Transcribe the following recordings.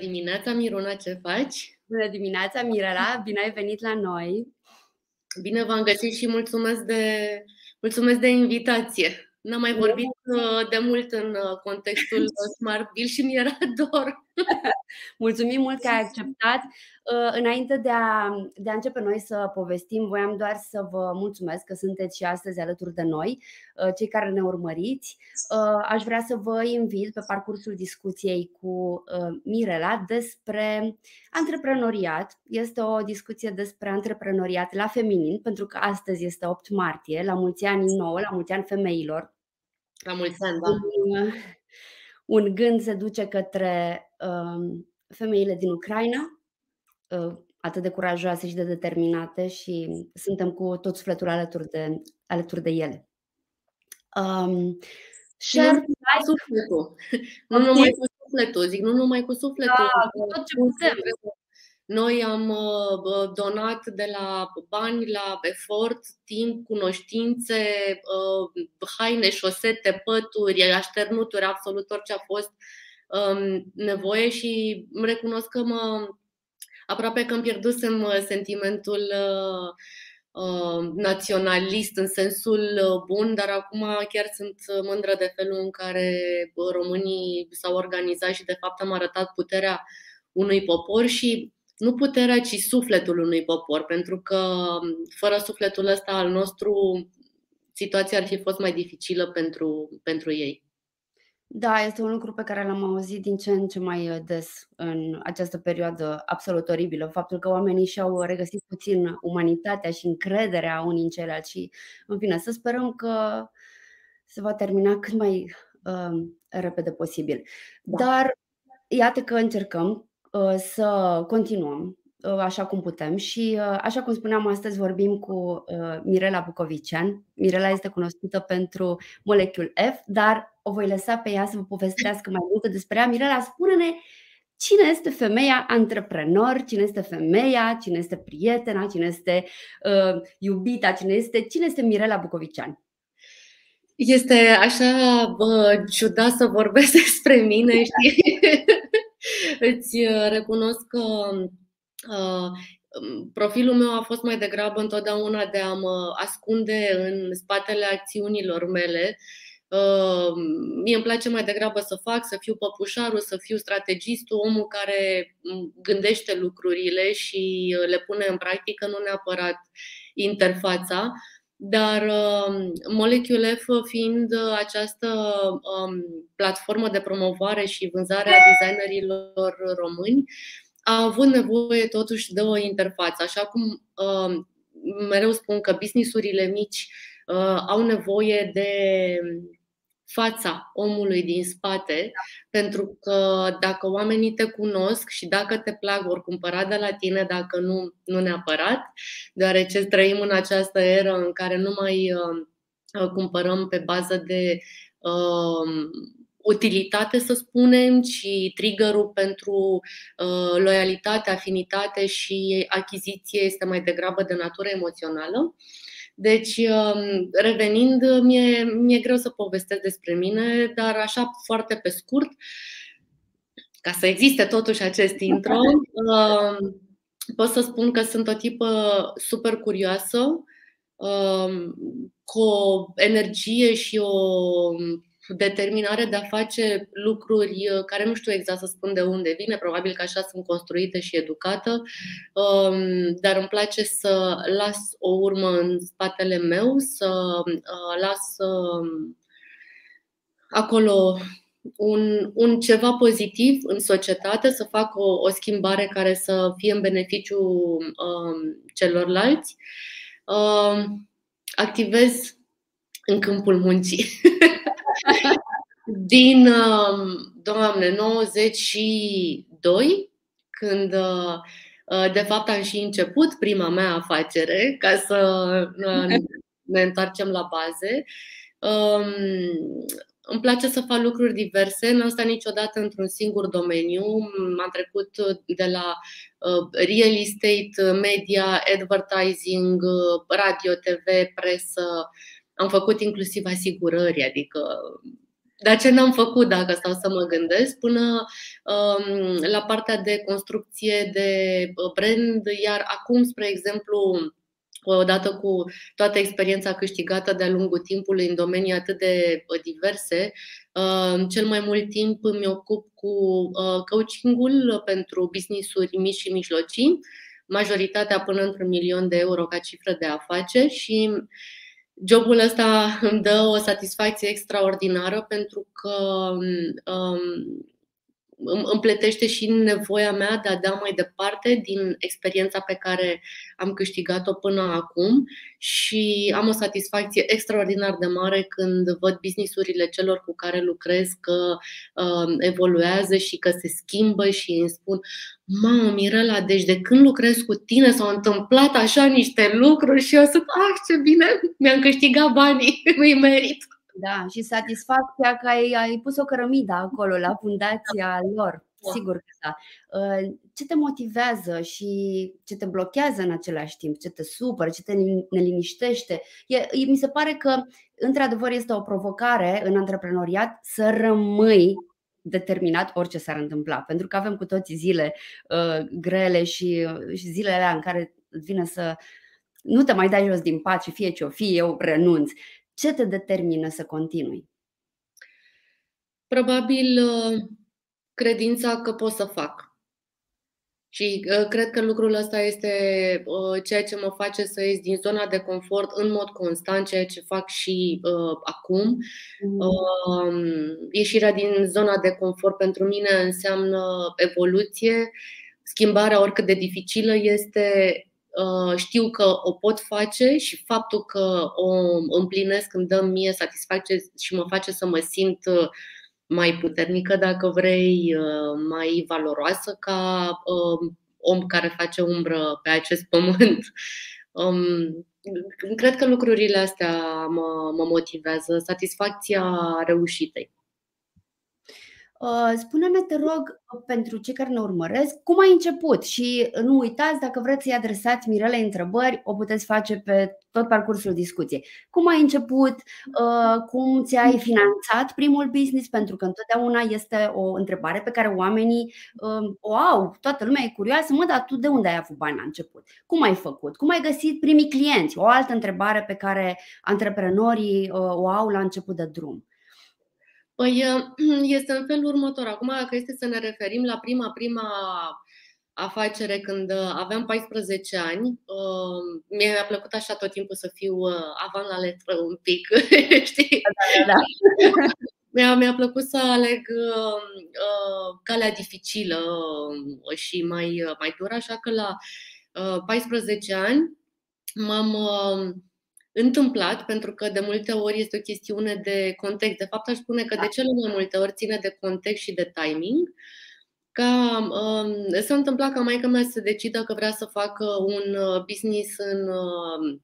Bună dimineața! Bună dimineața, Miruna, ce faci? Bună dimineața, Mirela! Bine ai venit la noi! Bine v-am găsit și mulțumesc de, mulțumesc de invitație. N-am mai vorbit uh, de mult în uh, contextul Smart Bill și mi-era dor. Mulțumim mult că ai acceptat. Uh, înainte de a, de a începe noi să povestim, voiam doar să vă mulțumesc că sunteți și astăzi alături de noi, cei care ne urmăriți. Aș vrea să vă invit pe parcursul discuției cu Mirela despre antreprenoriat. Este o discuție despre antreprenoriat la feminin, pentru că astăzi este 8 martie, la mulți ani nouă, la mulți ani femeilor. La mulți ani, da. Un, un gând se duce către uh, femeile din Ucraina, uh, atât de curajoase și de determinate și suntem cu tot sufletul alături de, alături de ele. Um, share nu like. sufletul. Nu numai cu sufletul, zic, nu numai cu sufletul. Da, cu tot ce putem. Noi am uh, donat de la bani la efort, timp, cunoștințe, uh, haine, șosete, pături, așternuturi, absolut orice a fost um, nevoie și îmi recunosc că mă, aproape că îmi pierdusem uh, sentimentul naționalist în sensul bun, dar acum chiar sunt mândră de felul în care românii s-au organizat și de fapt am arătat puterea unui popor și nu puterea, ci sufletul unui popor, pentru că fără sufletul ăsta al nostru, situația ar fi fost mai dificilă pentru, pentru ei. Da, este un lucru pe care l-am auzit din ce în ce mai des în această perioadă absolut oribilă. Faptul că oamenii și-au regăsit puțin umanitatea și încrederea unii în ceilalți și, în fine, să sperăm că se va termina cât mai uh, repede posibil. Da. Dar iată că încercăm Uh, să continuăm uh, așa cum putem și uh, așa cum spuneam astăzi vorbim cu Mirela Bucovician. Mirela este cunoscută pentru Molecule F, dar o voi lăsa pe ea să vă povestească mai multe despre ea. Mirela, spune-ne cine este femeia antreprenor, cine este femeia, cine este prietena, cine este uh, iubita, cine este, cine este Mirela Bucovician. Este așa bă, ciudat să vorbesc despre mine, știi? Îți uh, recunosc că uh, profilul meu a fost mai degrabă întotdeauna de a mă ascunde în spatele acțiunilor mele. Uh, mie îmi place mai degrabă să fac, să fiu păpușarul, să fiu strategistul, omul care gândește lucrurile și le pune în practică, nu neapărat interfața. Dar uh, Molecule F fiind această um, platformă de promovare și vânzare a designerilor români, a avut nevoie totuși de o interfață. Așa cum uh, mereu spun că businessurile mici uh, au nevoie de fața omului din spate, pentru că dacă oamenii te cunosc și dacă te plac, vor cumpăra de la tine, dacă nu, nu neapărat, deoarece trăim în această eră în care nu mai uh, cumpărăm pe bază de uh, utilitate, să spunem, ci triggerul pentru uh, loialitate, afinitate și achiziție este mai degrabă de natură emoțională. Uh, deci, um, revenind, mi-e, mi-e greu să povestesc despre mine, dar așa foarte pe scurt, ca să existe totuși acest intro, um, pot să spun că sunt o tipă super curioasă, um, cu o energie și o determinare de a face lucruri uh, care nu știu exact să spun de unde vine, probabil că așa sunt construită și educată, um, dar îmi place să las o urmă în spatele meu, să uh, las um, acolo un, un ceva pozitiv în societate, să fac o, o schimbare care să fie în beneficiu um, celorlalți. Um, activez în câmpul muncii. din, um, doamne, 92, când uh, uh, de fapt am și început prima mea afacere, ca să uh, ne întoarcem la baze. Um, îmi place să fac lucruri diverse, nu asta niciodată într-un singur domeniu. M-am trecut de la real estate, media, advertising, radio, TV, presă, am făcut inclusiv asigurări, adică dar ce n-am făcut dacă stau să mă gândesc, până um, la partea de construcție de brand, iar acum, spre exemplu, odată cu toată experiența câștigată de-a lungul timpului în domenii atât de diverse, cel mai mult timp îmi ocup cu coachingul pentru business-uri mici și mijlocii, majoritatea până într-un milion de euro ca cifră de afaceri și jobul ăsta îmi dă o satisfacție extraordinară pentru că um, îmi plătește și nevoia mea de a da mai departe din experiența pe care am câștigat-o până acum și am o satisfacție extraordinar de mare când văd businessurile celor cu care lucrez că uh, evoluează și că se schimbă și îmi spun Mamă, Mirela, deci de când lucrez cu tine s-au întâmplat așa niște lucruri și eu sunt, ah, ce bine, mi-am câștigat banii, îi merit. Da, și satisfacția că ai, ai pus o cărămidă acolo, la fundația lor. Da. Sigur că da. Uh, ce te motivează și ce te blochează în același timp, ce te supără, ce te neliniștește? E, mi se pare că, într-adevăr, este o provocare în antreprenoriat să rămâi determinat orice s-ar întâmpla. Pentru că avem cu toții zile uh, grele și, uh, și zilele alea în care vine să nu te mai dai jos din pat și fie ce o fi, eu renunț. Ce te determină să continui? Probabil uh, credința că pot să fac. Și uh, cred că lucrul ăsta este uh, ceea ce mă face să ies din zona de confort în mod constant, ceea ce fac și acum. Mm. Ieșirea din zona de confort pentru mine înseamnă evoluție. Schimbarea, oricât de dificilă este, Uh, știu că o pot face și faptul că o împlinesc îmi dă mie satisfacție și mă face să mă simt uh, mai puternică, dacă vrei, uh, mai valoroasă ca um, om care face umbră pe acest pământ. Um, cred că lucrurile astea mă, mă motivează, satisfacția reușitei. Uh, spune-ne, te rog, pentru cei care ne urmăresc, cum ai început? Și nu uitați, dacă vreți să-i adresați Mirele întrebări, o puteți face pe tot parcursul discuției. Cum ai început? Uh, cum ți-ai finanțat primul business? Pentru că întotdeauna este o întrebare pe care oamenii uh, o au. Toată lumea e curioasă. Mă, dar tu de unde ai avut bani la început? Cum ai făcut? Cum ai găsit primii clienți? O altă întrebare pe care antreprenorii o au la început de drum. Păi este în felul următor. Acum, dacă este să ne referim la prima, prima afacere când uh, aveam 14 ani, uh, mi-a plăcut așa tot timpul să fiu uh, avant la letră un pic, știi? Da, da, da. Mi-a, mi-a plăcut să aleg uh, calea dificilă și mai, mai dură, așa că la uh, 14 ani m-am uh, întâmplat, pentru că de multe ori este o chestiune de context. De fapt, aș spune că de cele mai multe ori ține de context și de timing. Ca um, s-a întâmplat ca maica mea să decidă că vrea să facă un uh, business în uh,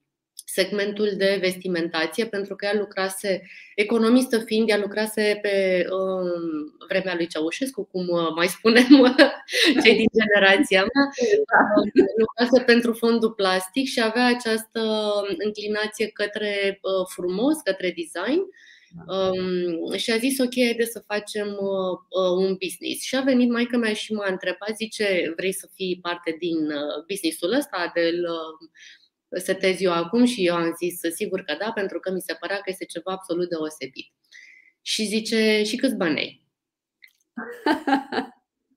segmentul de vestimentație, pentru că ea lucrase, economistă fiind, ea lucrase pe um, vremea lui Ceaușescu, cum uh, mai spunem cei din generația mea, lucrase pentru fondul plastic și avea această înclinație către uh, frumos, către design. Um, și a zis ok, haide să facem uh, uh, un business. Și a venit maica mea și m-a întrebat, zice, vrei să fii parte din uh, businessul ăsta, de uh, setez eu acum și eu am zis sigur că da, pentru că mi se părea că este ceva absolut deosebit. Și zice, și câți bani ai?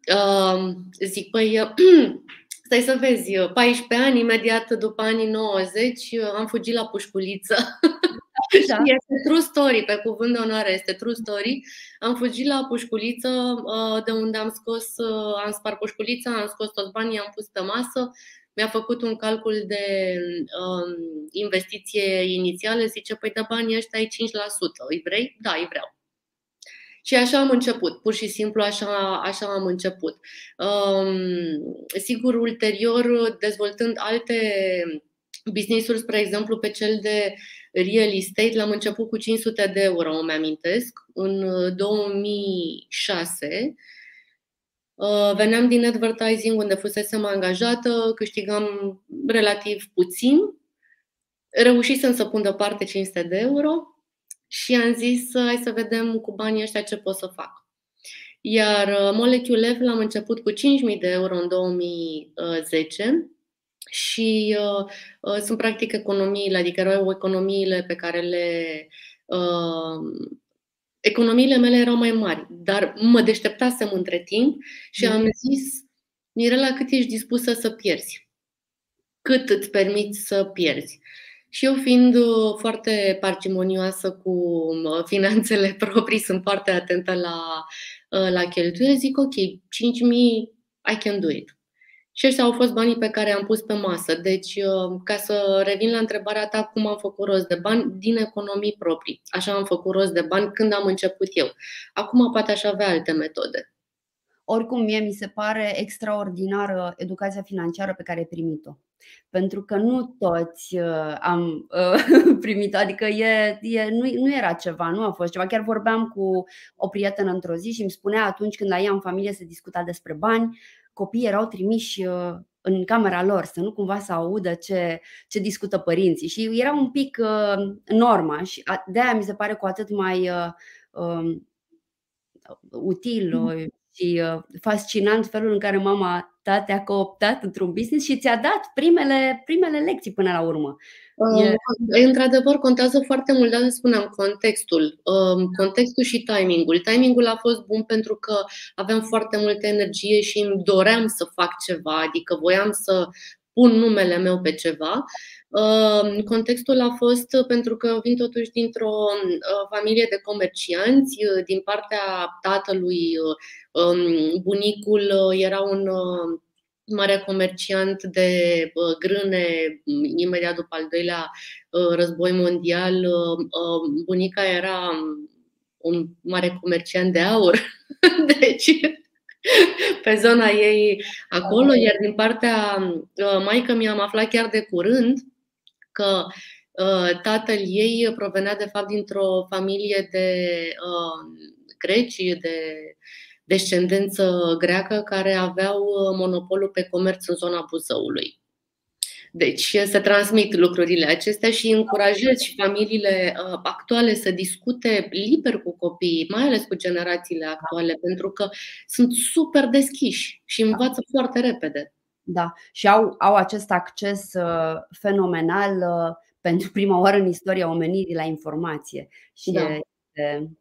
uh, zic, păi, stai să vezi, 14 ani, imediat după anii 90, am fugit la pușculiță. Da. este true story, pe cuvânt de onoare, este true story. Am fugit la pușculiță, de unde am scos, am spart pușculița, am scos toți banii, am pus pe masă mi-a făcut un calcul de um, investiție inițială, zice, păi da, banii ăștia ai 5%, îi vrei? Da, îi vreau. Și așa am început, pur și simplu așa, așa am început. Um, sigur, ulterior, dezvoltând alte business-uri, spre exemplu, pe cel de real estate, l-am început cu 500 de euro, îmi amintesc, în 2006 Uh, veneam din advertising unde fusesem angajată, câștigam relativ puțin. Reușisem să pun deoparte 500 de euro și am zis hai să vedem cu banii ăștia ce pot să fac. Iar uh, Molecule F l-am început cu 5.000 de euro în 2010 și uh, uh, sunt practic economiile, adică erau economiile pe care le. Uh, economiile mele erau mai mari, dar mă deșteptasem între timp și am mm. zis, Mirela, cât ești dispusă să pierzi? Cât îți permiți să pierzi? Și eu fiind uh, foarte parcimonioasă cu uh, finanțele proprii, sunt foarte atentă la, uh, la cheltuieli, zic ok, 5.000, I can do it. Și ăștia au fost banii pe care am pus pe masă. Deci, ca să revin la întrebarea ta, cum am făcut rost de bani? Din economii proprii. Așa am făcut rost de bani când am început eu. Acum poate aș avea alte metode. Oricum, mie mi se pare extraordinară educația financiară pe care ai primit-o. Pentru că nu toți uh, am uh, primit-o, adică e, e, nu, nu era ceva, nu a fost ceva. Chiar vorbeam cu o prietenă într-o zi și îmi spunea atunci când la ea în familie se discuta despre bani, copiii erau trimiși uh, în camera lor, să nu cumva să audă ce, ce discută părinții. Și era un pic uh, norma și de aia mi se pare cu atât mai uh, um, util uh, și uh, fascinant felul în care mama ta te-a cooptat într-un business și ți-a dat primele, primele lecții până la urmă. Uh, e... Într-adevăr, contează foarte mult, dar spuneam, contextul. Um, contextul și timingul. Timingul a fost bun pentru că aveam foarte multă energie și îmi doream să fac ceva, adică voiam să pun numele meu pe ceva. Uh, contextul a fost pentru că vin totuși dintr-o uh, familie de comercianți, din partea tatălui, um, bunicul era un mare comerciant de grâne imediat după al doilea uh, război mondial. Uh, uh, bunica era un mare comerciant de aur. Deci, pe zona ei acolo, iar din partea maică mi-am aflat chiar de curând că tatăl ei provenea de fapt dintr-o familie de greci, de descendență greacă care aveau uh, monopolul pe comerț în zona Buzăului. Deci se transmit lucrurile acestea și încurajez și familiile uh, actuale să discute liber cu copiii, mai ales cu generațiile actuale, pentru că sunt super deschiși și învață foarte repede. Da, și au, au acest acces uh, fenomenal uh, pentru prima oară în istoria omenirii la informație. Și da. este,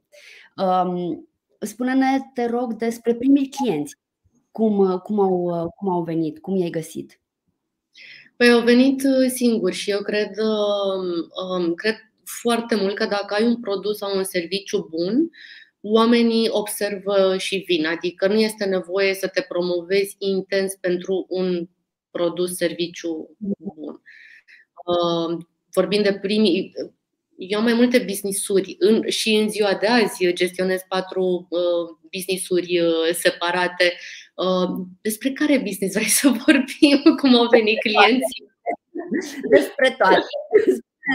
um, spune-ne, te rog, despre primii clienți. Cum, cum, au, cum au venit? Cum i-ai găsit? Păi au venit uh, singuri și eu cred, um, um, cred foarte mult că dacă ai un produs sau un serviciu bun, oamenii observă și vin. Adică nu este nevoie să te promovezi intens pentru un produs, serviciu bun. Uh, vorbind de primii, eu am mai multe business-uri în, și în ziua de azi gestionez patru uh, business-uri uh, separate. Uh, despre care business vrei să vorbim? Cum au venit clienții? Despre toate.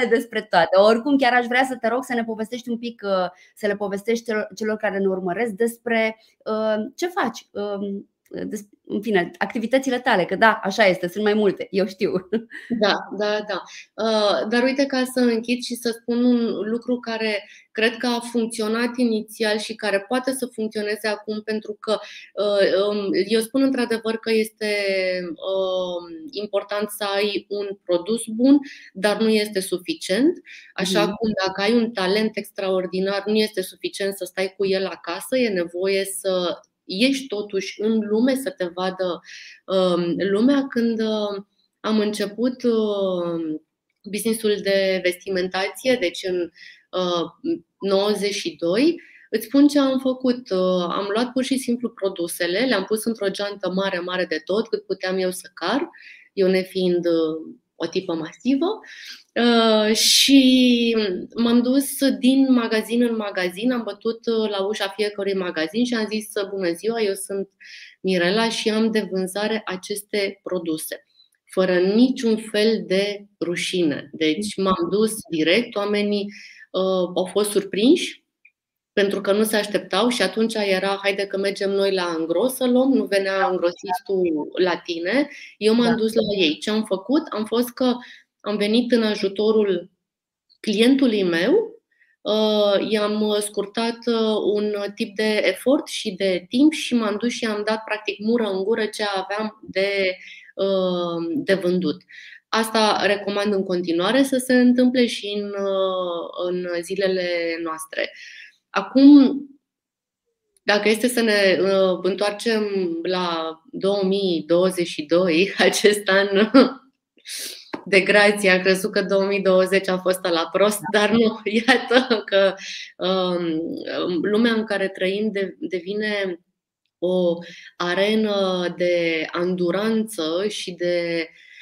Despre toate. Oricum, chiar aș vrea să te rog să ne povestești un pic, uh, să le povestești celor care ne urmăresc despre uh, ce faci um, în fine, activitățile tale, că da, așa este, sunt mai multe, eu știu. Da, da, da. Uh, dar uite ca să închid și să spun un lucru care cred că a funcționat inițial și care poate să funcționeze acum, pentru că uh, um, eu spun într-adevăr că este um, important să ai un produs bun, dar nu este suficient. Așa mm. cum dacă ai un talent extraordinar, nu este suficient să stai cu el acasă, e nevoie să ieși totuși în lume să te vadă um, lumea. Când uh, am început uh, businessul de vestimentație, deci în 92, uh, Îți spun ce am făcut. Am luat pur și simplu produsele, le-am pus într-o geantă mare, mare de tot, cât puteam eu să car, eu nefiind o tipă masivă uh, și m-am dus din magazin în magazin, am bătut uh, la ușa fiecărui magazin și am zis bună ziua, eu sunt Mirela și am de vânzare aceste produse fără niciun fel de rușine. Deci m-am dus direct, oamenii uh, au fost surprinși pentru că nu se așteptau și atunci era, haide că mergem noi la îngros să luăm, nu venea îngrosistul la tine, eu m-am da. dus la ei. Ce am făcut? Am fost că am venit în ajutorul clientului meu, i-am scurtat un tip de efort și de timp și m-am dus și am dat practic mură în gură ce aveam de, de vândut. Asta recomand în continuare să se întâmple și în, în zilele noastre. Acum, dacă este să ne uh, întoarcem la 2022, acest an de grație, am crezut că 2020 a fost la prost, dar nu, iată că um, lumea în care trăim de, devine o arenă de anduranță și de uh,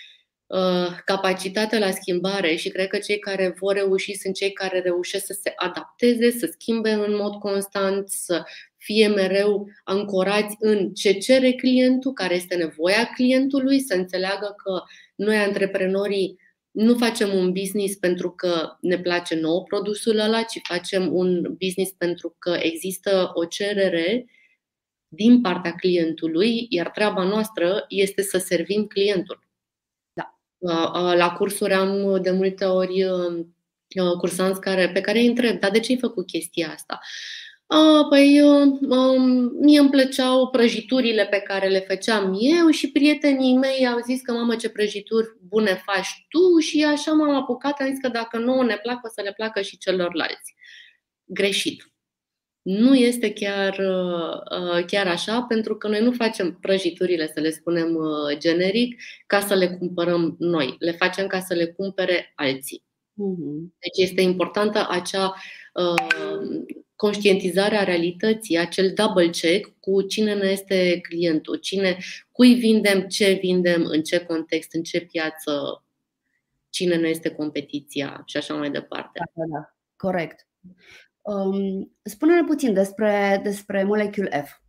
capacitate la schimbare și cred că cei care vor reuși sunt cei care reușesc să se adapteze, să schimbe în mod constant, să fie mereu ancorați în ce cere clientul, care este nevoia clientului, să înțeleagă că noi, antreprenorii, nu facem un business pentru că ne place nou produsul ăla, ci facem un business pentru că există o cerere din partea clientului, iar treaba noastră este să servim clientul. Da. La cursuri am de multe ori uh, cursanți care, pe care îi întreb, dar de ce ai făcut chestia asta? A, păi, um, mie îmi plăceau prăjiturile pe care le făceam eu și prietenii mei au zis că, mamă, ce prăjituri bune faci tu și așa m-am apucat, am zis că dacă nouă ne plac, o să le placă și celorlalți. Greșit. Nu este chiar, uh, chiar așa, pentru că noi nu facem prăjiturile, să le spunem uh, generic, ca să le cumpărăm noi. Le facem ca să le cumpere alții. Mm-hmm. Deci este importantă acea uh, conștientizarea realității, acel double check cu cine ne este clientul, cine, cui vindem, ce vindem, în ce context, în ce piață, cine ne este competiția și așa mai departe. Da, da, da. corect. Um, spune-ne puțin despre, despre Molecule F.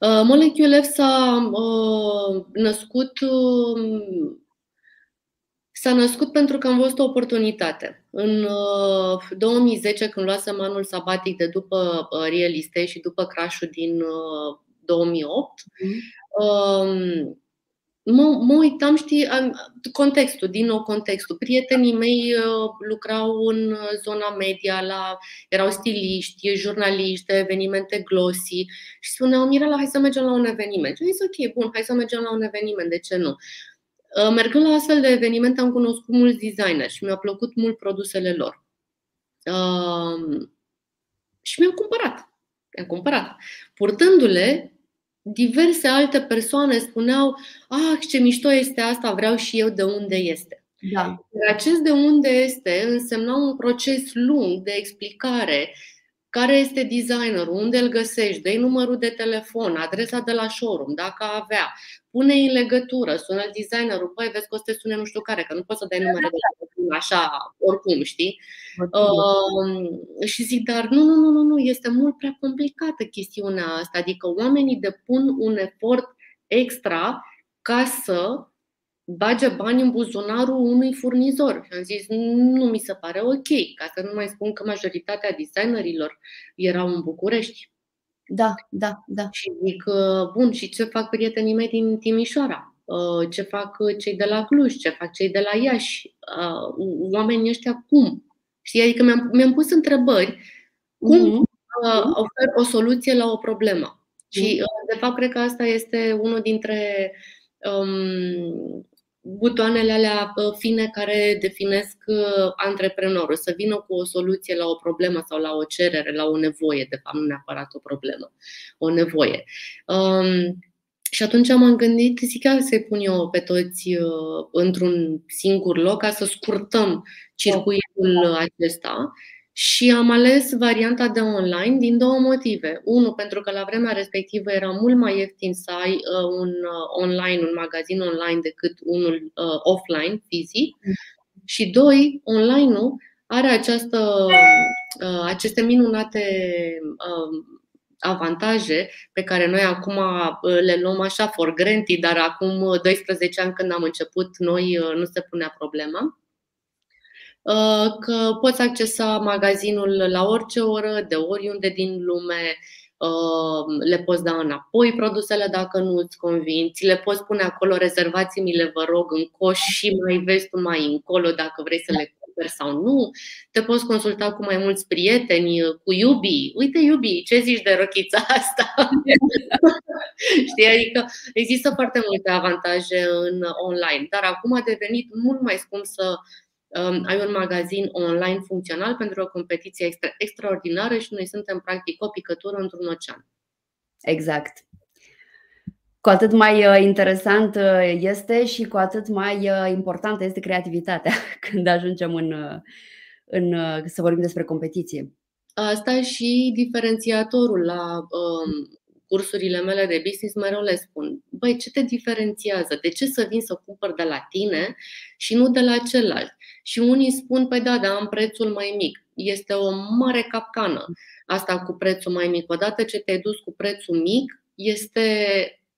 Uh, Molecule F s-a uh, născut uh, S-a născut pentru că am văzut o oportunitate. În 2010, uh, când luasem anul sabatic de după uh, real estate și după crash din 2008, mm. Um, mă, mă uitam, știi, contextul, din nou contextul. Prietenii mei uh, lucrau în zona media, la, erau stiliști, jurnaliști de evenimente glossy și spuneau, Mirela, hai să mergem la un eveniment. Și am zis, ok, bun, hai să mergem la un eveniment, de ce nu? Uh, mergând la astfel de evenimente, am cunoscut mulți designer și mi-au plăcut mult produsele lor. Uh, și mi-am cumpărat. Mi-am cumpărat. Purtându-le, diverse alte persoane spuneau, ah, ce mișto este asta, vreau și eu de unde este. Da. Acest de unde este însemna un proces lung de explicare care este designerul, unde îl găsești, dă numărul de telefon, adresa de la showroom, dacă avea, pune în legătură, sună designerul, păi vezi că o să te sune nu știu care, că nu poți să dai numărul de telefon așa, oricum, știi? Uh, și zic, dar nu, nu, nu, nu, nu, este mult prea complicată chestiunea asta, adică oamenii depun un efort extra ca să bage bani în buzunarul unui furnizor. Și am zis, nu mi se pare ok, ca să nu mai spun că majoritatea designerilor erau în București. Da, da, da. Și zic, bun, și ce fac prietenii mei din Timișoara? Uh, ce fac cei de la Cluj? Ce fac cei de la Iași? Uh, oamenii ăștia cum? Și adică mi-am, mi-am pus întrebări cum mm-hmm. ofer o soluție la o problemă. Mm-hmm. Și, de fapt, cred că asta este unul dintre um, butoanele alea fine care definesc antreprenorul, să vină cu o soluție la o problemă sau la o cerere, la o nevoie, de fapt, nu neapărat o problemă, o nevoie. Um, și atunci m-am gândit, zic, chiar să-i pun eu pe toți uh, într-un singur loc ca să scurtăm circuitul acesta și am ales varianta de online din două motive. Unu, pentru că la vremea respectivă era mult mai ieftin să ai uh, un uh, online, un magazin online decât unul uh, offline, fizic. Și doi, online-ul are această, uh, aceste minunate uh, avantaje pe care noi acum uh, le luăm așa for granted, dar acum 12 ani când am început noi uh, nu se punea problema. Uh, că poți accesa magazinul la orice oră, de oriunde din lume, uh, le poți da înapoi produsele dacă nu îți convin, ți le poți pune acolo, rezervați-mi-le, vă rog, în coș și mai vezi tu mai încolo dacă vrei să le cumperi sau nu, te poți consulta cu mai mulți prieteni, cu iubii. Uite, iubii, ce zici de rochița asta? Știi, adică există foarte multe avantaje în online, dar acum a devenit mult mai scump să um, ai un magazin online funcțional pentru o competiție extra, extraordinară și noi suntem practic o picătură într-un ocean. Exact. Cu atât mai uh, interesant uh, este și cu atât mai uh, importantă este creativitatea când ajungem în, în să vorbim despre competiție. Asta și diferențiatorul la um, cursurile mele de business mereu le spun. Băi, ce te diferențiază? De ce să vin să cumpăr de la tine și nu de la celălalt? Și unii spun, păi da, dar am prețul mai mic. Este o mare capcană asta cu prețul mai mic. Odată ce te-ai dus cu prețul mic, este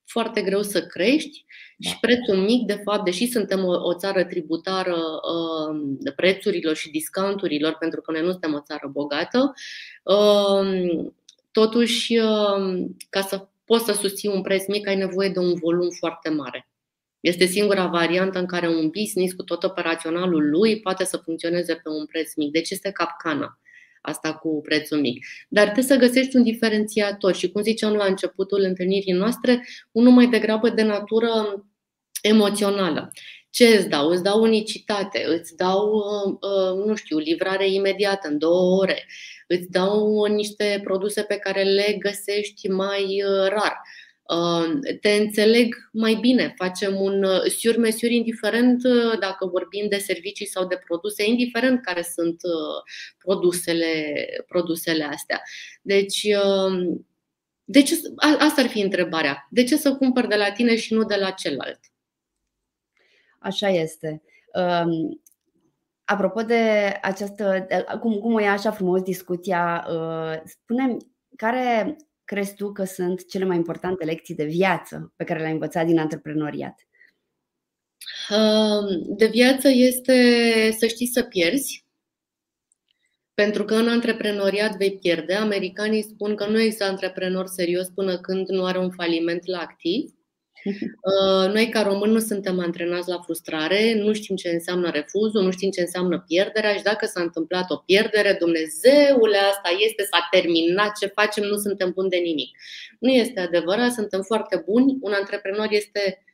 foarte greu să crești da. și prețul mic, de fapt, deși suntem o, o țară tributară uh, prețurilor și discounturilor, pentru că noi nu suntem o țară bogată, uh, totuși, uh, ca să poți să susții un preț mic, ai nevoie de un volum foarte mare. Este singura variantă în care un business cu tot operaționalul lui poate să funcționeze pe un preț mic. Deci este capcana asta cu prețul mic. Dar trebuie să găsești un diferențiator și, cum ziceam la începutul întâlnirii noastre, unul mai degrabă de natură emoțională. Ce îți dau? Îți dau unicitate, îți dau, uh, uh, nu știu, livrare imediată în două ore, îți dau niște produse pe care le găsești mai uh, rar Uh, te înțeleg mai bine, facem un uh, sur-mesur indiferent uh, dacă vorbim de servicii sau de produse, indiferent care sunt produsele, produsele astea. Deci, de ce, asta ar fi întrebarea. De ce să cumpăr de la tine și nu de la celălalt? Așa este. Um, apropo de această, cum, cum o ia așa frumos discuția, spunem care crezi tu că sunt cele mai importante lecții de viață pe care le-ai învățat din antreprenoriat? De viață este să știi să pierzi, pentru că în antreprenoriat vei pierde. Americanii spun că nu există antreprenor serios până când nu are un faliment la activ. Uh, noi, ca români, nu suntem antrenați la frustrare, nu știm ce înseamnă refuzul, nu știm ce înseamnă pierderea și dacă s-a întâmplat o pierdere, Dumnezeule, asta este, s-a terminat, ce facem, nu suntem buni de nimic. Nu este adevărat, suntem foarte buni. Un antreprenor este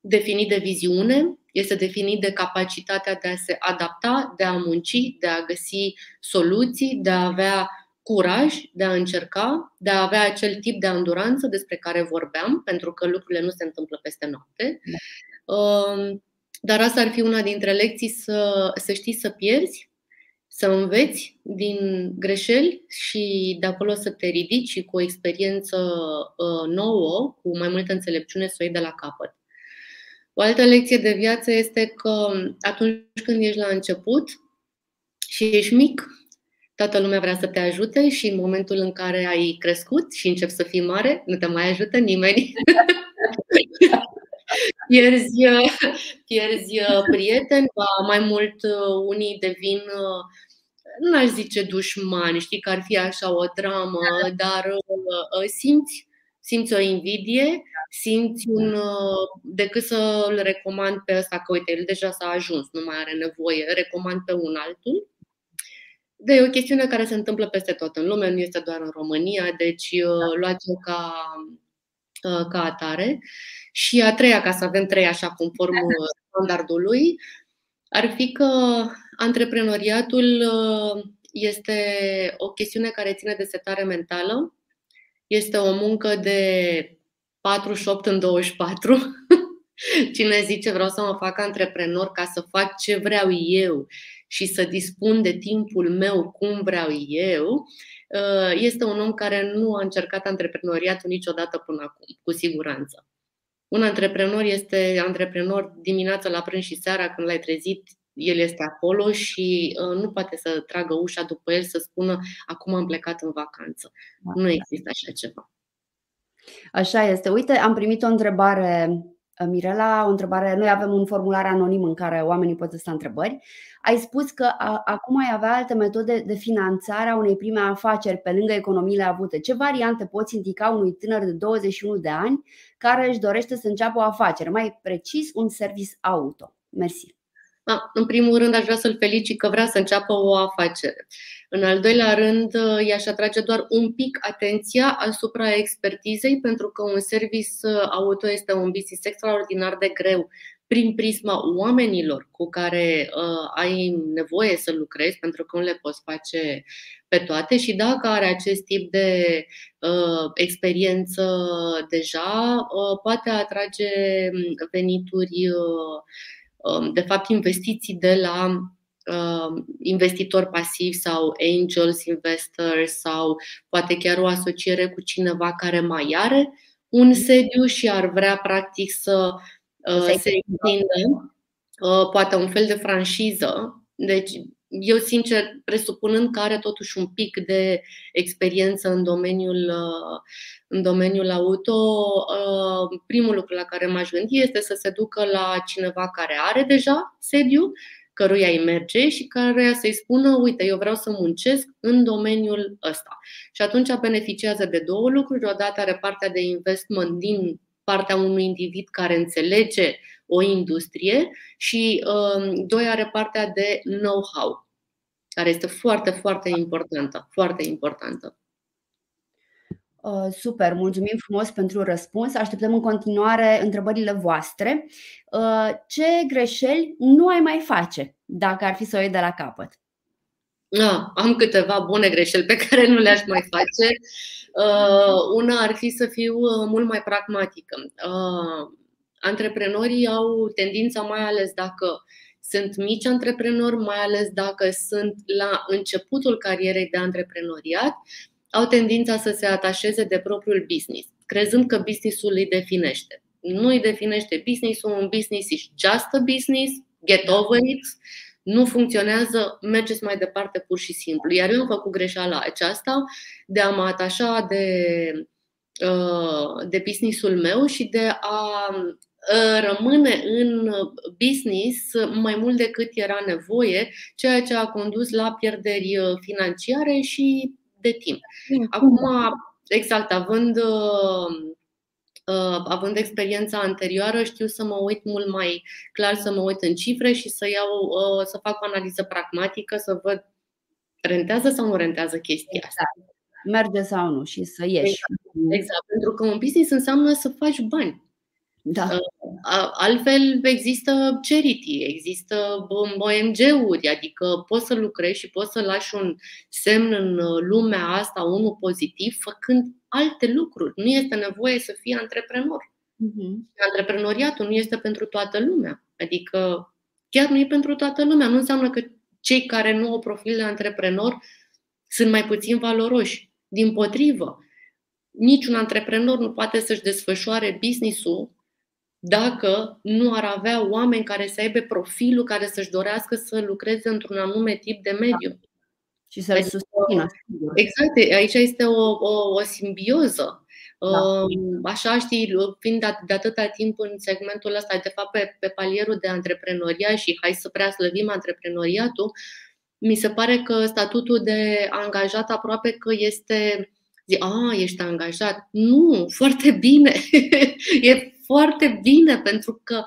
definit de viziune, este definit de capacitatea de a se adapta, de a munci, de a găsi soluții, de a avea curaj de a încerca, de a avea acel tip de anduranță despre care vorbeam, pentru că lucrurile nu se întâmplă peste noapte. Da. Um, dar asta ar fi una dintre lecții să, să știi să pierzi, să înveți din greșeli și de acolo să te ridici și cu o experiență uh, nouă, cu mai multă înțelepciune, să o iei de la capăt. O altă lecție de viață este că atunci când ești la început și ești mic, toată lumea vrea să te ajute și în momentul în care ai crescut și începi să fii mare, nu te mai ajută nimeni. pierzi, pierzi uh, prieteni, ba mai mult uh, unii devin, uh, nu aș zice dușmani, știi că ar fi așa o dramă, dar simți, simți o invidie, simți un, decât să îl recomand pe ăsta, că uite, el deja s-a ajuns, nu mai are nevoie, recomand pe un altul de e o chestiune care se întâmplă peste tot în lume, nu este doar în România, deci uh, luați-o ca, uh, ca atare. Și a treia, ca să avem trei așa conform uh, standardului, ar fi că antreprenoriatul este o chestiune care ține de setare mentală. Este o muncă de 48 în 24. Cine zice vreau să mă fac antreprenor ca să fac ce vreau eu și să dispun de timpul meu cum vreau eu, uh, este un om care nu a încercat antreprenoriatul niciodată până acum, cu siguranță. Un antreprenor este antreprenor dimineața la prânz și seara când l-ai trezit, el este acolo și uh, nu poate să tragă ușa după el să spună acum am plecat în vacanță. Nu există așa ceva. Așa este. Uite, am primit o întrebare Mirela, o întrebare. Noi avem un formular anonim în care oamenii pot să întrebări. Ai spus că a, acum ai avea alte metode de finanțare a unei prime afaceri pe lângă economiile avute. Ce variante poți indica unui tânăr de 21 de ani care își dorește să înceapă o afacere? Mai precis, un service auto. Mersi. A, în primul rând, aș vrea să-l felicit că vrea să înceapă o afacere. În al doilea rând, i-aș atrage doar un pic atenția asupra expertizei, pentru că un service auto este un business extraordinar de greu prin prisma oamenilor cu care uh, ai nevoie să lucrezi, pentru că nu le poți face pe toate și dacă are acest tip de uh, experiență deja, uh, poate atrage venituri, uh, um, de fapt investiții de la uh, investitori pasivi sau angels investors sau poate chiar o asociere cu cineva care mai are un sediu și ar vrea practic să Uh, se extindă, uh, poate un fel de franșiză. Deci, eu, sincer, presupunând că are totuși un pic de experiență în domeniul, uh, în domeniul auto, primul lucru la care m-aș gândi este să se ducă la cineva care are deja sediu, căruia îi merge și care să-i spună, uite, eu vreau să muncesc în domeniul ăsta. Și atunci beneficiază de două lucruri. Odată are partea de investment din partea unui individ care înțelege o industrie și, um, doi, are partea de know-how, care este foarte, foarte importantă. Foarte importantă. Uh, super, mulțumim frumos pentru răspuns. Așteptăm în continuare întrebările voastre. Uh, ce greșeli nu ai mai face dacă ar fi să o iei de la capăt? Ah, am câteva bune greșeli pe care nu le-aș mai face. Uh, una ar fi să fiu uh, mult mai pragmatică. Uh, antreprenorii au tendința, mai ales dacă sunt mici antreprenori, mai ales dacă sunt la începutul carierei de antreprenoriat, au tendința să se atașeze de propriul business, crezând că businessul îi definește. Nu îi definește businessul, un business is just a business, get over it nu funcționează, mergeți mai departe pur și simplu. Iar eu am făcut greșeala aceasta de a mă atașa de, uh, de businessul meu și de a uh, rămâne în business mai mult decât era nevoie, ceea ce a condus la pierderi uh, financiare și de timp. Acum, exact, având Uh, având experiența anterioară, știu să mă uit mult mai clar, să mă uit în cifre și să iau, uh, să fac o analiză pragmatică, să văd rentează sau nu rentează chestia asta. Exact. Merge sau nu și să ieși. Exact. exact. Pentru că un business înseamnă să faci bani. Da. Uh, altfel există charity, există ONG-uri, adică poți să lucrezi și poți să lași un semn în lumea asta, unul pozitiv, făcând alte lucruri. Nu este nevoie să fii antreprenor. Uh-huh. Antreprenoriatul nu este pentru toată lumea. Adică chiar nu e pentru toată lumea. Nu înseamnă că cei care nu au profil de antreprenor sunt mai puțin valoroși. Din potrivă, niciun antreprenor nu poate să-și desfășoare business-ul dacă nu ar avea oameni care să aibă profilul care să-și dorească să lucreze într-un anume tip de mediu. Și să-l adică, susțină. Exact, aici este o, o, o simbioză. Da. Așa știi, fiind de atâta timp în segmentul ăsta, de fapt pe, pe palierul de antreprenoria și hai să prea slăvim antreprenoriatul, mi se pare că statutul de angajat aproape că este zi, a, ești angajat. Nu, foarte bine. e foarte bine pentru că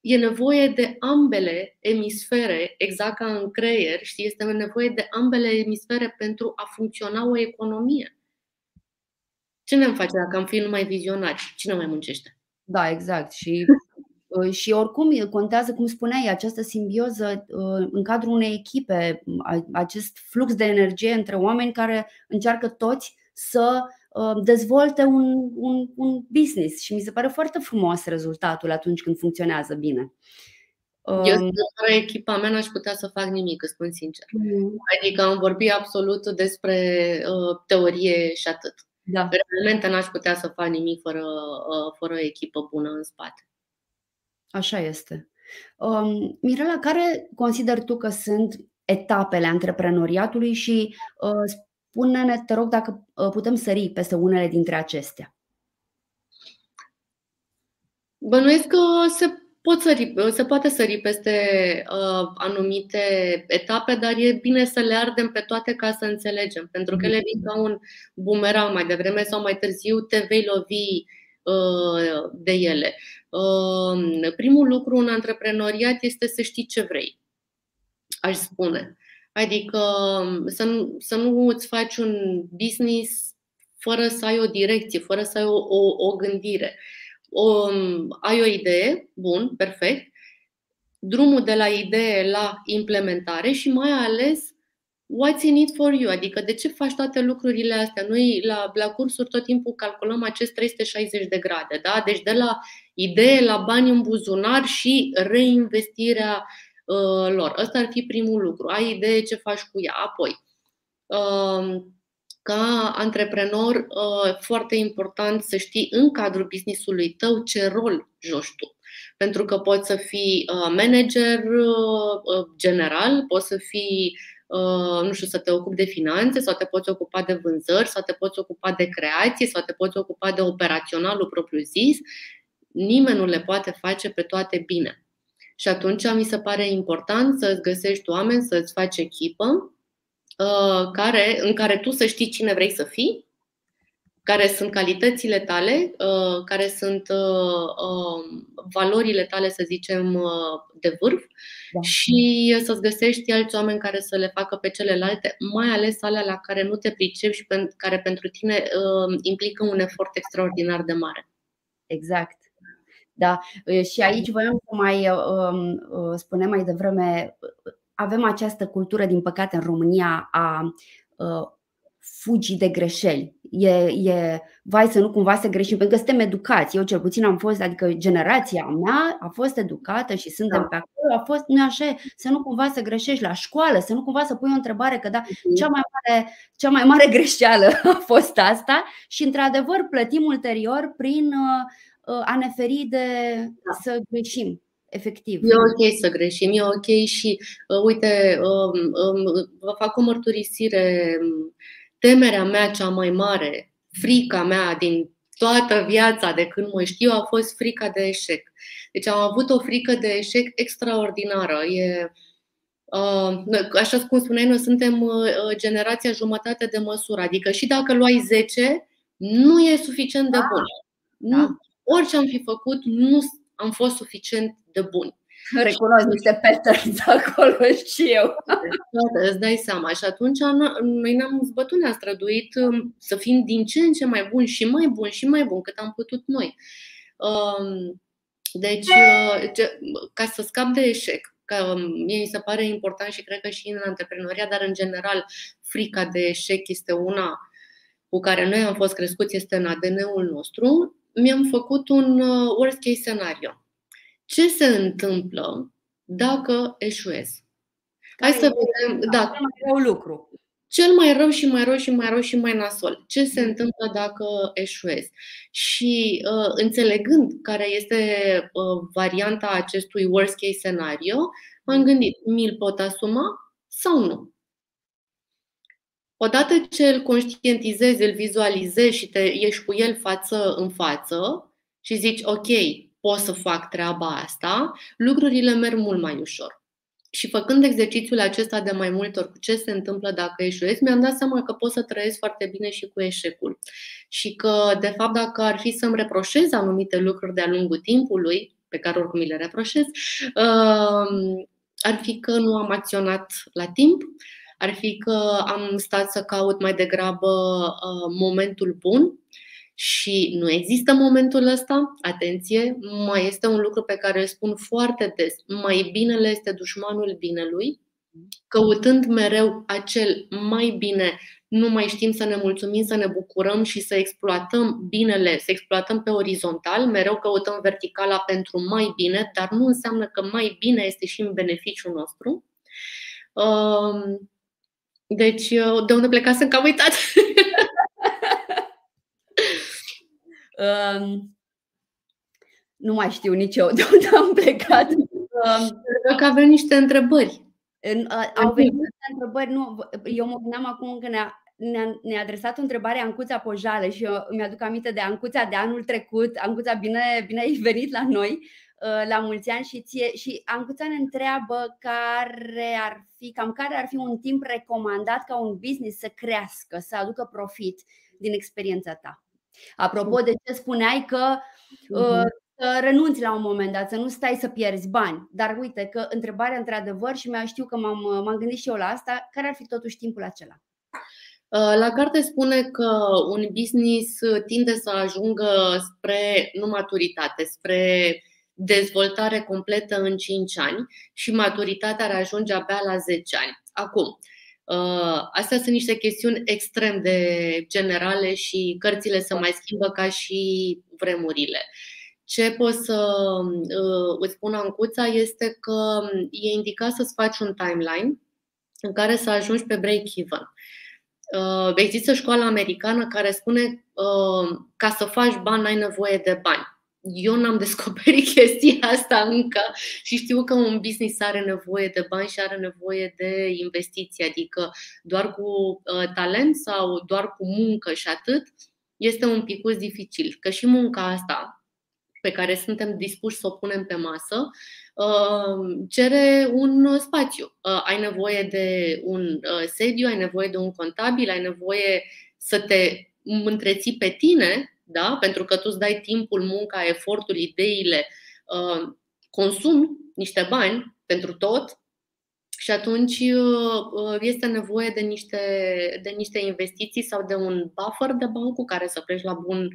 e nevoie de ambele emisfere, exact ca în creier, știi, este nevoie de ambele emisfere pentru a funcționa o economie. Ce ne-am face dacă am fi numai vizionari? Cine mai muncește? Da, exact. Și, uh, și oricum contează, cum spuneai, această simbioză uh, în cadrul unei echipe, acest flux de energie între oameni care încearcă toți să Uh, dezvolte un, un, un business și mi se pare foarte frumos rezultatul atunci când funcționează bine. Eu, um, fără echipa mea, n-aș putea să fac nimic, îți spun sincer. Mm. Adică am vorbit absolut despre uh, teorie și atât. Da. Realmente n-aș putea să fac nimic fără, uh, fără o echipă bună în spate. Așa este. Um, Mirela, care consider tu că sunt etapele antreprenoriatului și uh, Spune-ne, te rog, dacă uh, putem sări peste unele dintre acestea. Bănuiesc că se, pot sări, se poate sări peste uh, anumite etape, dar e bine să le ardem pe toate ca să înțelegem, pentru că ele vin ca un bumerang mai devreme sau mai târziu, te vei lovi de ele. Primul lucru în antreprenoriat este să știi ce vrei, aș spune. Adică să nu, să nu îți faci un business fără să ai o direcție, fără să ai o, o, o gândire. O, ai o idee, bun, perfect. Drumul de la idee la implementare și mai ales what's in it for you, adică de ce faci toate lucrurile astea? Noi la, la cursuri tot timpul calculăm acest 360 de grade, da? Deci de la idee la bani în buzunar și reinvestirea uh, lor. Ăsta ar fi primul lucru. Ai idee ce faci cu ea. Apoi, uh, ca antreprenor, uh, foarte important să știi în cadrul businessului tău ce rol joci tu. Pentru că poți să fii uh, manager uh, general, poți să fii nu știu, să te ocupi de finanțe sau te poți ocupa de vânzări sau te poți ocupa de creație sau te poți ocupa de operaționalul propriu-zis. Nimeni nu le poate face pe toate bine. Și atunci mi se pare important să-ți găsești oameni, să-ți faci echipă Uh, care, în care tu să știi cine vrei să fii, care sunt calitățile tale, uh, care sunt uh, um, valorile tale, să zicem, de vârf da. și să-ți găsești alți oameni care să le facă pe celelalte, mai ales alea la care nu te pricepi și care pentru tine implică un efort extraordinar de mare. Exact. Da, și aici voiam să mai um, spunem mai devreme avem această cultură, din păcate, în România a uh, fugii de greșeli. E, e vai să nu cumva să greșim, pentru că suntem educați. Eu cel puțin am fost, adică generația mea a fost educată și suntem da. pe acolo, a fost, nu așa, să nu cumva să greșești la școală, să nu cumva să pui o întrebare, că da, mhm. cea mai mare, cea mai mare greșeală a fost asta și într-adevăr plătim ulterior prin uh, uh a ne feri de da. să greșim efectiv. E ok să greșim, e ok și, uh, uite, um, um, vă fac o mărturisire. Temerea mea cea mai mare, frica mea din toată viața de când mă știu a fost frica de eșec. Deci am avut o frică de eșec extraordinară. E, uh, așa cum spuneai, noi suntem uh, generația jumătate de măsură. Adică și dacă luai 10, nu e suficient de da. bun. Da. Nu, orice am fi făcut, nu am fost suficient de buni. Recunosc niște patterns acolo și eu. Toate, îți dai seama. Și atunci noi ne-am zbătut, ne-am străduit um, să fim din ce în ce mai buni și mai buni și mai buni cât am putut noi. Um, deci, uh, ca să scap de eșec, că mie mi se pare important și cred că și în antreprenoria, dar în general frica de eșec este una cu care noi am fost crescuți, este în ADN-ul nostru, mi-am făcut un uh, worst case scenario ce se întâmplă dacă eșuez. Hai să vedem. Da, cel mai rău lucru. Cel mai rău și mai rău și mai rău și mai nasol. Ce se mm. întâmplă dacă eșuez? Și uh, înțelegând care este uh, varianta acestui worst case scenario, m-am gândit, mi-l pot asuma sau nu? Odată ce îl conștientizezi, îl vizualizezi și te ieși cu el față în față și zici, ok, pot să fac treaba asta, lucrurile merg mult mai ușor. Și făcând exercițiul acesta de mai multe ori cu ce se întâmplă dacă eșuez, mi-am dat seama că pot să trăiesc foarte bine și cu eșecul. Și că, de fapt, dacă ar fi să-mi reproșez anumite lucruri de-a lungul timpului, pe care oricum le reproșez, um, ar fi că nu am acționat la timp, ar fi că am stat să caut mai degrabă uh, momentul bun și nu există momentul ăsta, atenție, mai este un lucru pe care îl spun foarte des, mai binele este dușmanul binelui, căutând mereu acel mai bine, nu mai știm să ne mulțumim, să ne bucurăm și să exploatăm binele, să exploatăm pe orizontal, mereu căutăm verticala pentru mai bine, dar nu înseamnă că mai bine este și în beneficiul nostru. Deci, de unde plecasem, că am uitat. nu mai știu nici eu de unde am plecat. Cred că avem niște întrebări. Au venit niște întrebări. Nu, eu mă gândeam acum că ne-a, ne-a, ne-a adresat o întrebare Ancuța Pojale și eu mi-aduc aminte de Ancuța de anul trecut. Ancuța, bine, bine ai venit la noi la mulți ani și, ție, și Ancuța ne întreabă care ar fi, cam care ar fi un timp recomandat ca un business să crească, să aducă profit din experiența ta. Apropo de ce spuneai că uh, să renunți la un moment dat, să nu stai să pierzi bani. Dar uite că întrebarea într-adevăr și mai știu că m-am, m-am gândit și eu la asta, care ar fi totuși timpul acela? Uh, la carte spune că un business tinde să ajungă spre nu maturitate, spre dezvoltare completă în 5 ani și maturitatea ar ajunge abia la 10 ani. Acum, uh, astea sunt niște chestiuni extrem de generale și cărțile se mai schimbă ca și vremurile. Ce pot să uh, îți spun Ancuța este că e indicat să-ți faci un timeline în care să ajungi pe break-even. Uh, există școala americană care spune ca să faci bani n-ai nevoie de bani eu n-am descoperit chestia asta încă și știu că un business are nevoie de bani și are nevoie de investiții, adică doar cu uh, talent sau doar cu muncă și atât, este un pic dificil. Că și munca asta pe care suntem dispuși să o punem pe masă, uh, cere un spațiu. Uh, ai nevoie de un sediu, ai nevoie de un contabil, ai nevoie să te întreții pe tine da? pentru că tu îți dai timpul, munca, efortul, ideile, uh, consumi niște bani pentru tot și atunci uh, uh, este nevoie de niște, de niște investiții sau de un buffer de bani cu care să pleci la bun,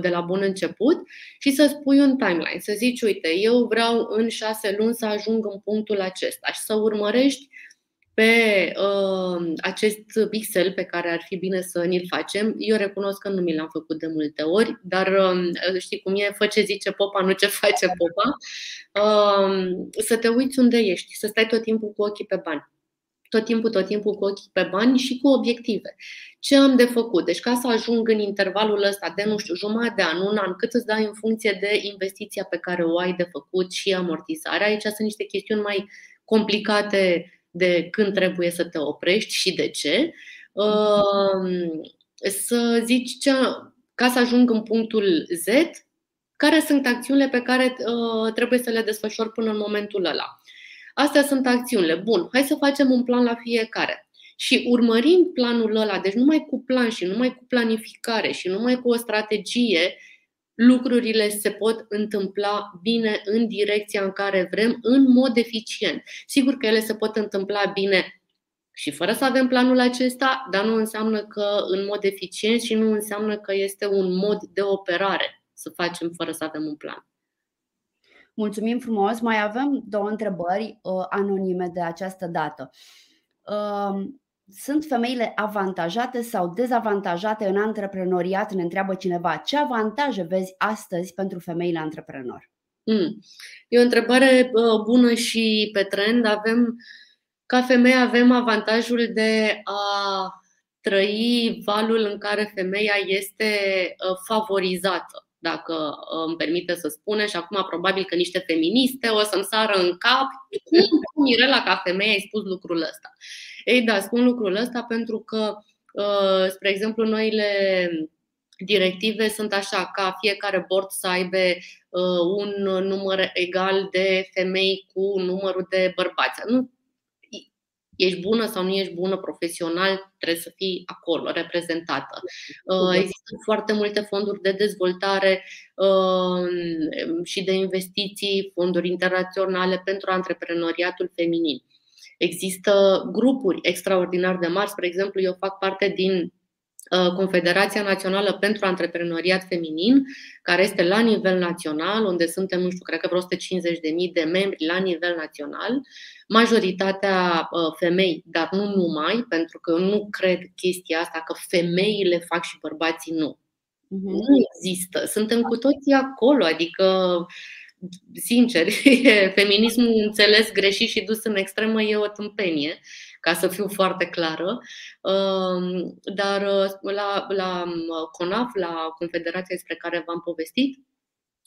de la bun început și să spui un timeline, să zici, uite, eu vreau în șase luni să ajung în punctul acesta și să urmărești pe uh, acest pixel pe care ar fi bine să ni-l facem. Eu recunosc că nu mi l-am făcut de multe ori, dar uh, știi cum e, fă ce zice popa, nu ce face popa. Uh, să te uiți unde ești, să stai tot timpul cu ochii pe bani. Tot timpul, tot timpul cu ochii pe bani și cu obiective. Ce am de făcut? Deci ca să ajung în intervalul ăsta de, nu știu, jumătate de an, un an, cât îți dai în funcție de investiția pe care o ai de făcut și amortizarea. Aici sunt niște chestiuni mai complicate de când trebuie să te oprești și de ce. Să zici ce, ca să ajung în punctul Z, care sunt acțiunile pe care uh, trebuie să le desfășor până în momentul ăla. Astea sunt acțiunile. Bun, hai să facem un plan la fiecare. Și urmărind planul ăla, deci numai cu plan și numai cu planificare și numai cu o strategie, lucrurile se pot întâmpla bine în direcția în care vrem, în mod eficient. Sigur că ele se pot întâmpla bine și fără să avem planul acesta, dar nu înseamnă că în mod eficient și nu înseamnă că este un mod de operare să facem fără să avem un plan. Mulțumim frumos. Mai avem două întrebări uh, anonime de această dată. Uh, sunt femeile avantajate sau dezavantajate în antreprenoriat? Ne întreabă cineva. Ce avantaje vezi astăzi pentru femeile antreprenori? Mm. E o întrebare bună și pe trend. Avem, ca femei avem avantajul de a trăi valul în care femeia este ă, favorizată, dacă îmi permite să spune, și acum probabil că niște feministe o să-mi sară în cap cum, Mirela, ca femeie, ai spus lucrul ăsta. Ei, da, spun lucrul ăsta pentru că, uh, spre exemplu, noile directive sunt așa, ca fiecare board să aibă uh, un număr egal de femei cu numărul de bărbați. Nu ești bună sau nu ești bună profesional, trebuie să fii acolo, reprezentată. Uh, există foarte multe fonduri de dezvoltare și de investiții, fonduri internaționale pentru antreprenoriatul feminin. Există grupuri extraordinar de mari, spre exemplu, eu fac parte din uh, Confederația Națională pentru Antreprenoriat Feminin, care este la nivel național, unde suntem, nu știu, cred că vreo 150.000 de membri la nivel național, majoritatea uh, femei, dar nu numai, pentru că eu nu cred chestia asta că femeile fac și bărbații nu. Uh-huh. Nu există. Suntem cu toții acolo, adică sincer, feminismul înțeles greșit și dus în extremă e o tâmpenie, ca să fiu foarte clară. Um, dar uh, la, la um, CONAF, la confederația despre care v-am povestit,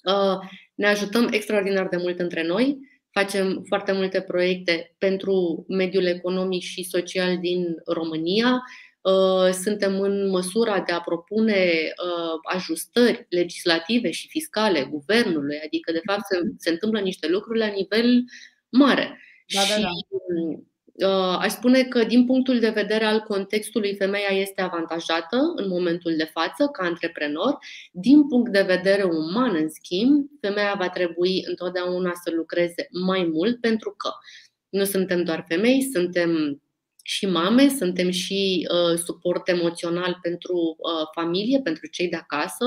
uh, ne ajutăm extraordinar de mult între noi, facem foarte multe proiecte pentru mediul economic și social din România, Uh, suntem în măsura de a propune uh, ajustări legislative și fiscale guvernului, adică, de fapt, se, se întâmplă niște lucruri la nivel mare. Da, da, da. Uh, aș spune că, din punctul de vedere al contextului, femeia este avantajată în momentul de față ca antreprenor. Din punct de vedere uman, în schimb, femeia va trebui întotdeauna să lucreze mai mult pentru că nu suntem doar femei, suntem și mame, suntem și uh, suport emoțional pentru uh, familie, pentru cei de acasă.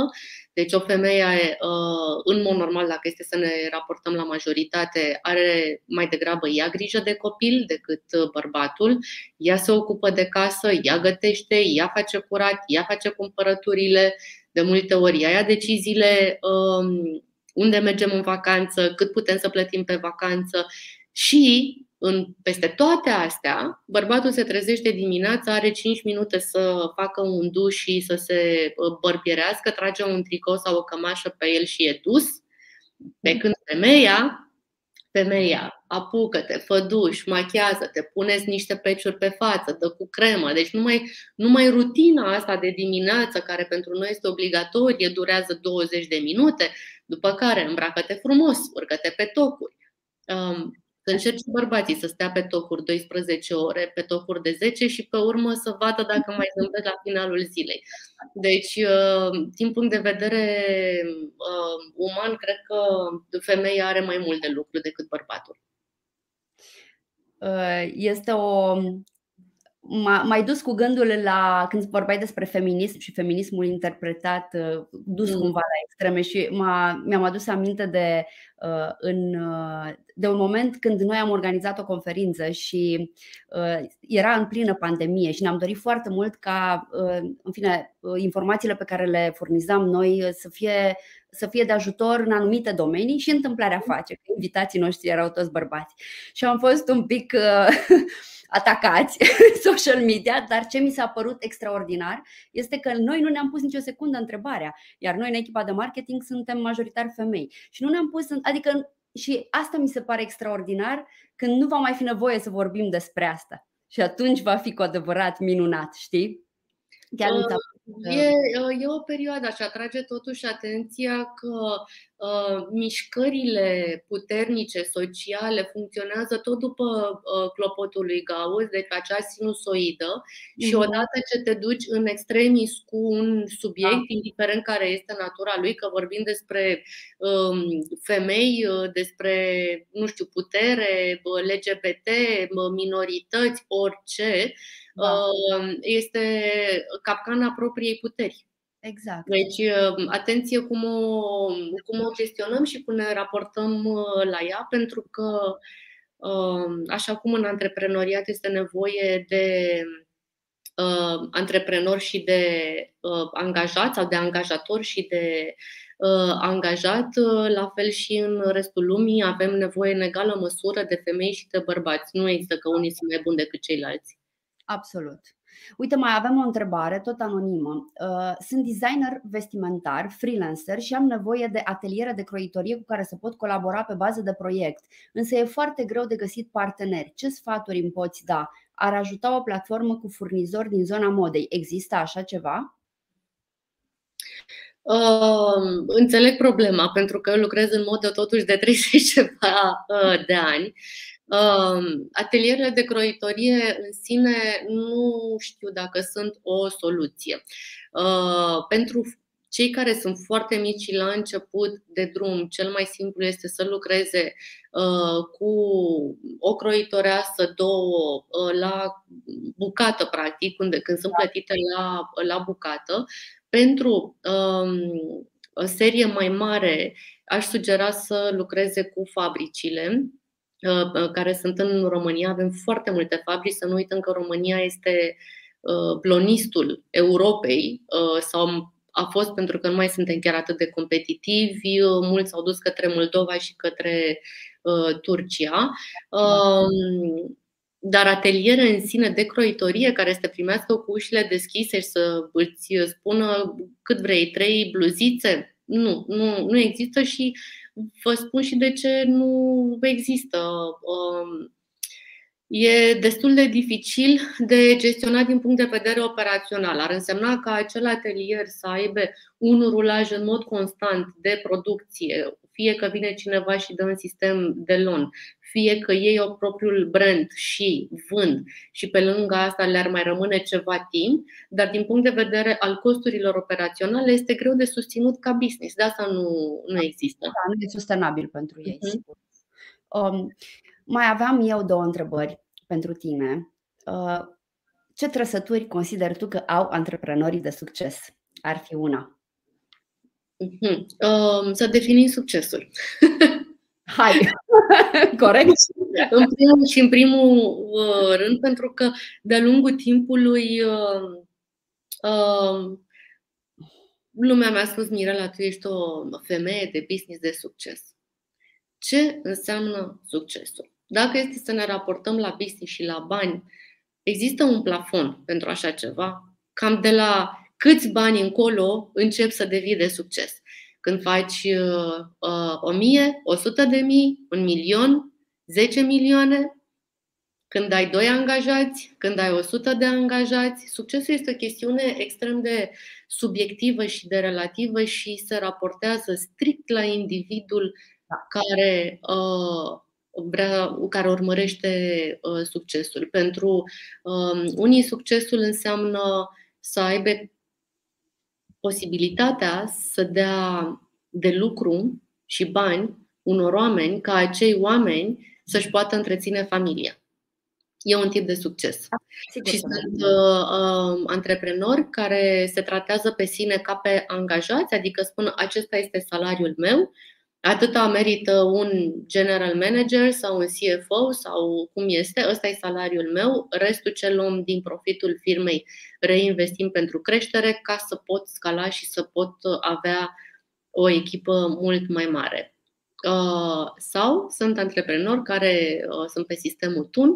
Deci o femeie, uh, în mod normal, dacă este să ne raportăm la majoritate, are mai degrabă ea grijă de copil decât uh, bărbatul. Ea se ocupă de casă, ea gătește, ea face curat, ea face cumpărăturile. De multe ori ea ia deciziile uh, unde mergem în vacanță, cât putem să plătim pe vacanță și în, peste toate astea, bărbatul se trezește dimineața, are 5 minute să facă un duș și să se uh, bărbierească, trage un tricou sau o cămașă pe el și e dus. Pe când femeia, femeia, apucă-te, fă duș, machează-te, puneți niște peciuri pe față, dă cu cremă. Deci numai, numai rutina asta de dimineață, care pentru noi este obligatorie, durează 20 de minute, după care îmbracă-te frumos, urcă-te pe tocuri. Um, să încerce bărbații să stea pe tocuri 12 ore, pe tocuri de 10 și pe urmă să vadă dacă mai zâmbesc la finalul zilei. Deci, uh, din punct de vedere uh, uman, cred că femeia are mai mult de lucru decât bărbatul. Uh, este o m-a, mai dus cu gândul la când vorbeai despre feminism și feminismul interpretat, uh, dus mm. cumva la extreme și m-a, mi-am adus aminte de, uh, în, uh, de un moment când noi am organizat o conferință și era în plină pandemie și ne-am dorit foarte mult ca, în fine, informațiile pe care le furnizam noi să fie să fie de ajutor în anumite domenii și întâmplarea mm. face că invitații noștri erau toți bărbați. Și am fost un pic atacați social media, dar ce mi s-a părut extraordinar este că noi nu ne-am pus nicio secundă întrebarea, iar noi în echipa de marketing suntem majoritar femei și nu ne-am pus, adică și asta mi se pare extraordinar când nu va mai fi nevoie să vorbim despre asta. Și atunci va fi cu adevărat minunat, știi? Chiar uh, E, e o perioadă și atrage totuși atenția că uh, mișcările puternice sociale funcționează tot după uh, clopotul lui Gauss, deci acea sinusoidă mm-hmm. și mhm. odată ce te duci în extremis cu un subiect, da. indiferent care este natura lui, că vorbim despre um, femei, uh, despre, nu știu, putere, LGBT, minorități, orice, da. este capcana propriei puteri. Exact. Deci, atenție cum o, cum o gestionăm și cum ne raportăm la ea, pentru că, așa cum în antreprenoriat este nevoie de antreprenori și de angajat sau de angajator și de angajat, la fel și în restul lumii avem nevoie în egală măsură de femei și de bărbați. Nu există că unii sunt mai buni decât ceilalți. Absolut. Uite, mai avem o întrebare, tot anonimă. Uh, sunt designer vestimentar, freelancer și am nevoie de ateliere de croitorie cu care să pot colabora pe bază de proiect, însă e foarte greu de găsit parteneri. Ce sfaturi îmi poți da? Ar ajuta o platformă cu furnizori din zona modei. Există așa ceva? Uh, înțeleg problema, pentru că eu lucrez în modă totuși de 30 ceva uh, de ani Atelierele de croitorie în sine nu știu dacă sunt o soluție. Pentru cei care sunt foarte mici la început de drum, cel mai simplu este să lucreze cu o croitoreasă, două, la bucată, practic, când sunt plătite la, la bucată. Pentru o serie mai mare, aș sugera să lucreze cu fabricile Uh, uh, care sunt în România. Avem foarte multe fabrici, să nu uităm că România este blonistul uh, Europei sau a fost pentru că nu mai suntem chiar atât de competitivi, mulți s-au dus către Moldova și către Turcia. Um, dar ateliere în sine de croitorie care să te primească cu ușile deschise și să îți spună cât vrei, trei bluzițe, nu, nu, nu există și Vă spun și de ce nu există. Um, e destul de dificil de gestionat din punct de vedere operațional. Ar însemna ca acel atelier să aibă un rulaj în mod constant de producție, fie că vine cineva și dă un sistem de loan, fie că ei au propriul brand și vând și pe lângă asta le-ar mai rămâne ceva timp, dar din punct de vedere al costurilor operaționale este greu de susținut ca business. De asta nu, nu există. Da, nu e sustenabil pentru ei, uh-huh. sigur. Um, mai aveam eu două întrebări pentru tine. Uh, ce trăsături consideri tu că au antreprenorii de succes? Ar fi una. Uh-huh. Um, să definim succesul. Hai, corect. în primul și în primul uh, rând, pentru că de-a lungul timpului uh, uh, lumea mi-a spus, Mirela, tu ești o femeie de business de succes. Ce înseamnă succesul? Dacă este să ne raportăm la business și la bani, există un plafon pentru așa ceva? Cam de la câți bani încolo încep să devii de succes? Când faci uh, 1000, 100 de mii, un milion, 10 milioane, când ai doi angajați, când ai 100 de angajați, succesul este o chestiune extrem de subiectivă și de relativă și se raportează strict la individul da. care uh, vrea, care urmărește uh, succesul. Pentru uh, unii succesul înseamnă să aibă posibilitatea să dea de lucru și bani unor oameni ca acei oameni să-și poată întreține familia. E un tip de succes. Da, sigur și sunt uh, uh, antreprenori care se tratează pe sine ca pe angajați, adică spun acesta este salariul meu Atâta merită un general manager sau un CFO sau cum este, ăsta e salariul meu, restul ce luăm din profitul firmei reinvestim pentru creștere ca să pot scala și să pot avea o echipă mult mai mare. Uh, sau sunt antreprenori care uh, sunt pe sistemul TUN,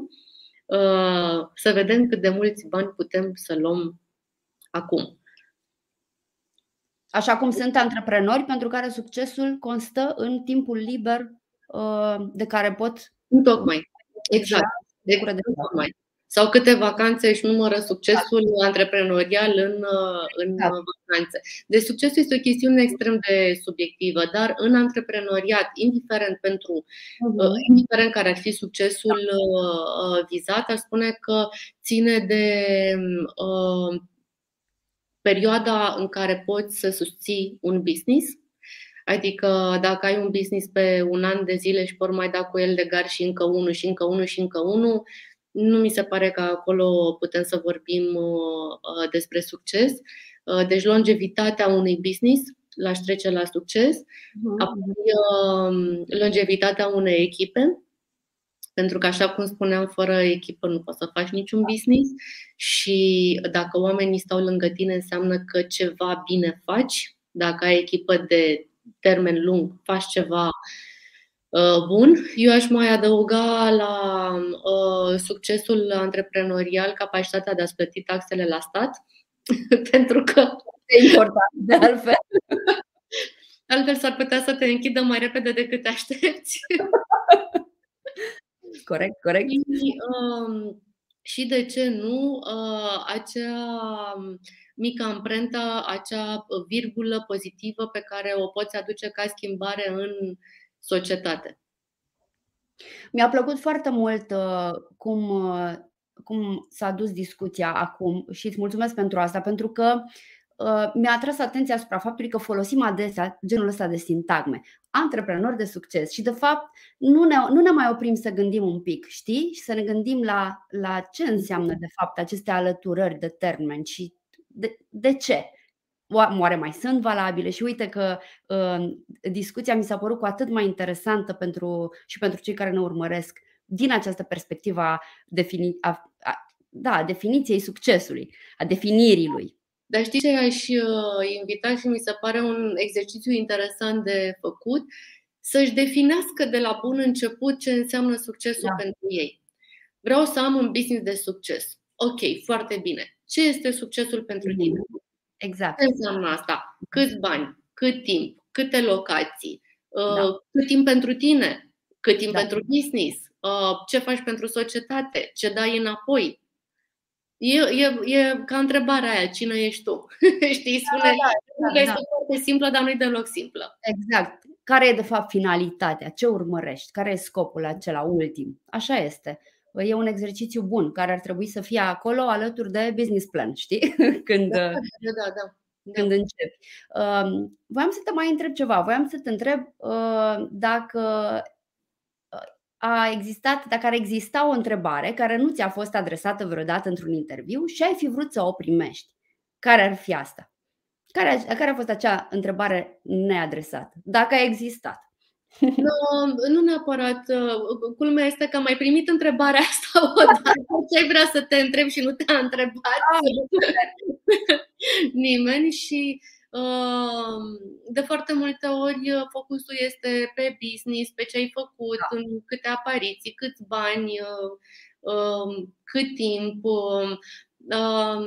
uh, să vedem cât de mulți bani putem să luăm acum. Așa cum sunt antreprenori pentru care succesul constă în timpul liber uh, de care pot. Tocmai. Exact. De, de tocmai. Sau câte vacanțe își numără succesul da. antreprenorial în, uh, în da. vacanțe. Deci succesul este o chestiune extrem de subiectivă, dar în antreprenoriat, indiferent pentru, uh-huh. indiferent care ar fi succesul da. vizat, aș spune că ține de uh, perioada în care poți să susții un business. Adică dacă ai un business pe un an de zile și vor mai da cu el de gar și încă unul și încă unul și încă unul, nu mi se pare că acolo putem să vorbim uh, despre succes. Uh, deci longevitatea unui business l-aș trece la succes. Mhm. Apoi uh, longevitatea unei echipe, pentru că, așa cum spuneam, fără echipă nu poți să faci niciun business și dacă oamenii stau lângă tine, înseamnă că ceva bine faci. Dacă ai echipă de termen lung, faci ceva uh, bun. Eu aș mai adăuga la uh, succesul antreprenorial capacitatea de a plăti taxele la stat, pentru că. E important, de altfel. Altfel s-ar putea să te închidă mai repede decât te aștepți. Corect, corect. Și, um, și de ce nu, uh, acea mică amprentă, acea virgulă pozitivă pe care o poți aduce ca schimbare în societate. Mi-a plăcut foarte mult uh, cum, uh, cum s-a dus discuția acum și îți mulțumesc pentru asta, pentru că Uh, mi-a atras atenția asupra faptului că folosim adesea genul ăsta de sintagme. Antreprenori de succes și de fapt nu ne, nu ne mai oprim să gândim un pic, știi? Și să ne gândim la, la ce înseamnă de fapt aceste alăturări de termeni și de, de ce. Oare mai sunt valabile? Și uite că uh, discuția mi s-a părut cu atât mai interesantă pentru, și pentru cei care ne urmăresc din această perspectivă a, defini, a, a da, definiției succesului, a definirii lui. Dar știi ce aș uh, invita și mi se pare un exercițiu interesant de făcut? Să-și definească de la bun început ce înseamnă succesul da. pentru ei. Vreau să am un business de succes. Ok, foarte bine. Ce este succesul pentru mm-hmm. tine? Exact. Ce înseamnă asta? Câți bani? Cât timp? Câte locații? Uh, da. Cât timp pentru tine? Cât timp da. pentru business? ce faci pentru societate, ce dai înapoi. E, e, e ca întrebarea aia, cine ești tu? Știi, spune, da, da, da, da. este foarte simplă, dar nu e deloc simplă. Exact. Care e de fapt finalitatea? Ce urmărești? Care e scopul acela ultim? Așa este. E un exercițiu bun care ar trebui să fie acolo alături de business plan, știi? Când, da, da, da. când începi. Voiam să te mai întreb ceva. Voiam să te întreb uh, dacă a existat, dacă ar exista o întrebare care nu ți-a fost adresată vreodată într-un interviu și ai fi vrut să o primești. Care ar fi asta? Care, care a fost acea întrebare neadresată? Dacă a existat. Nu, nu neapărat. Uh, culmea este că am mai primit întrebarea asta odată. Ce ai vrea să te întreb și nu te-a întrebat ah, nimeni și de foarte multe ori uh, focusul este pe business, pe ce ai făcut, da. în câte apariții, câți bani, uh, um, cât timp. Um, um,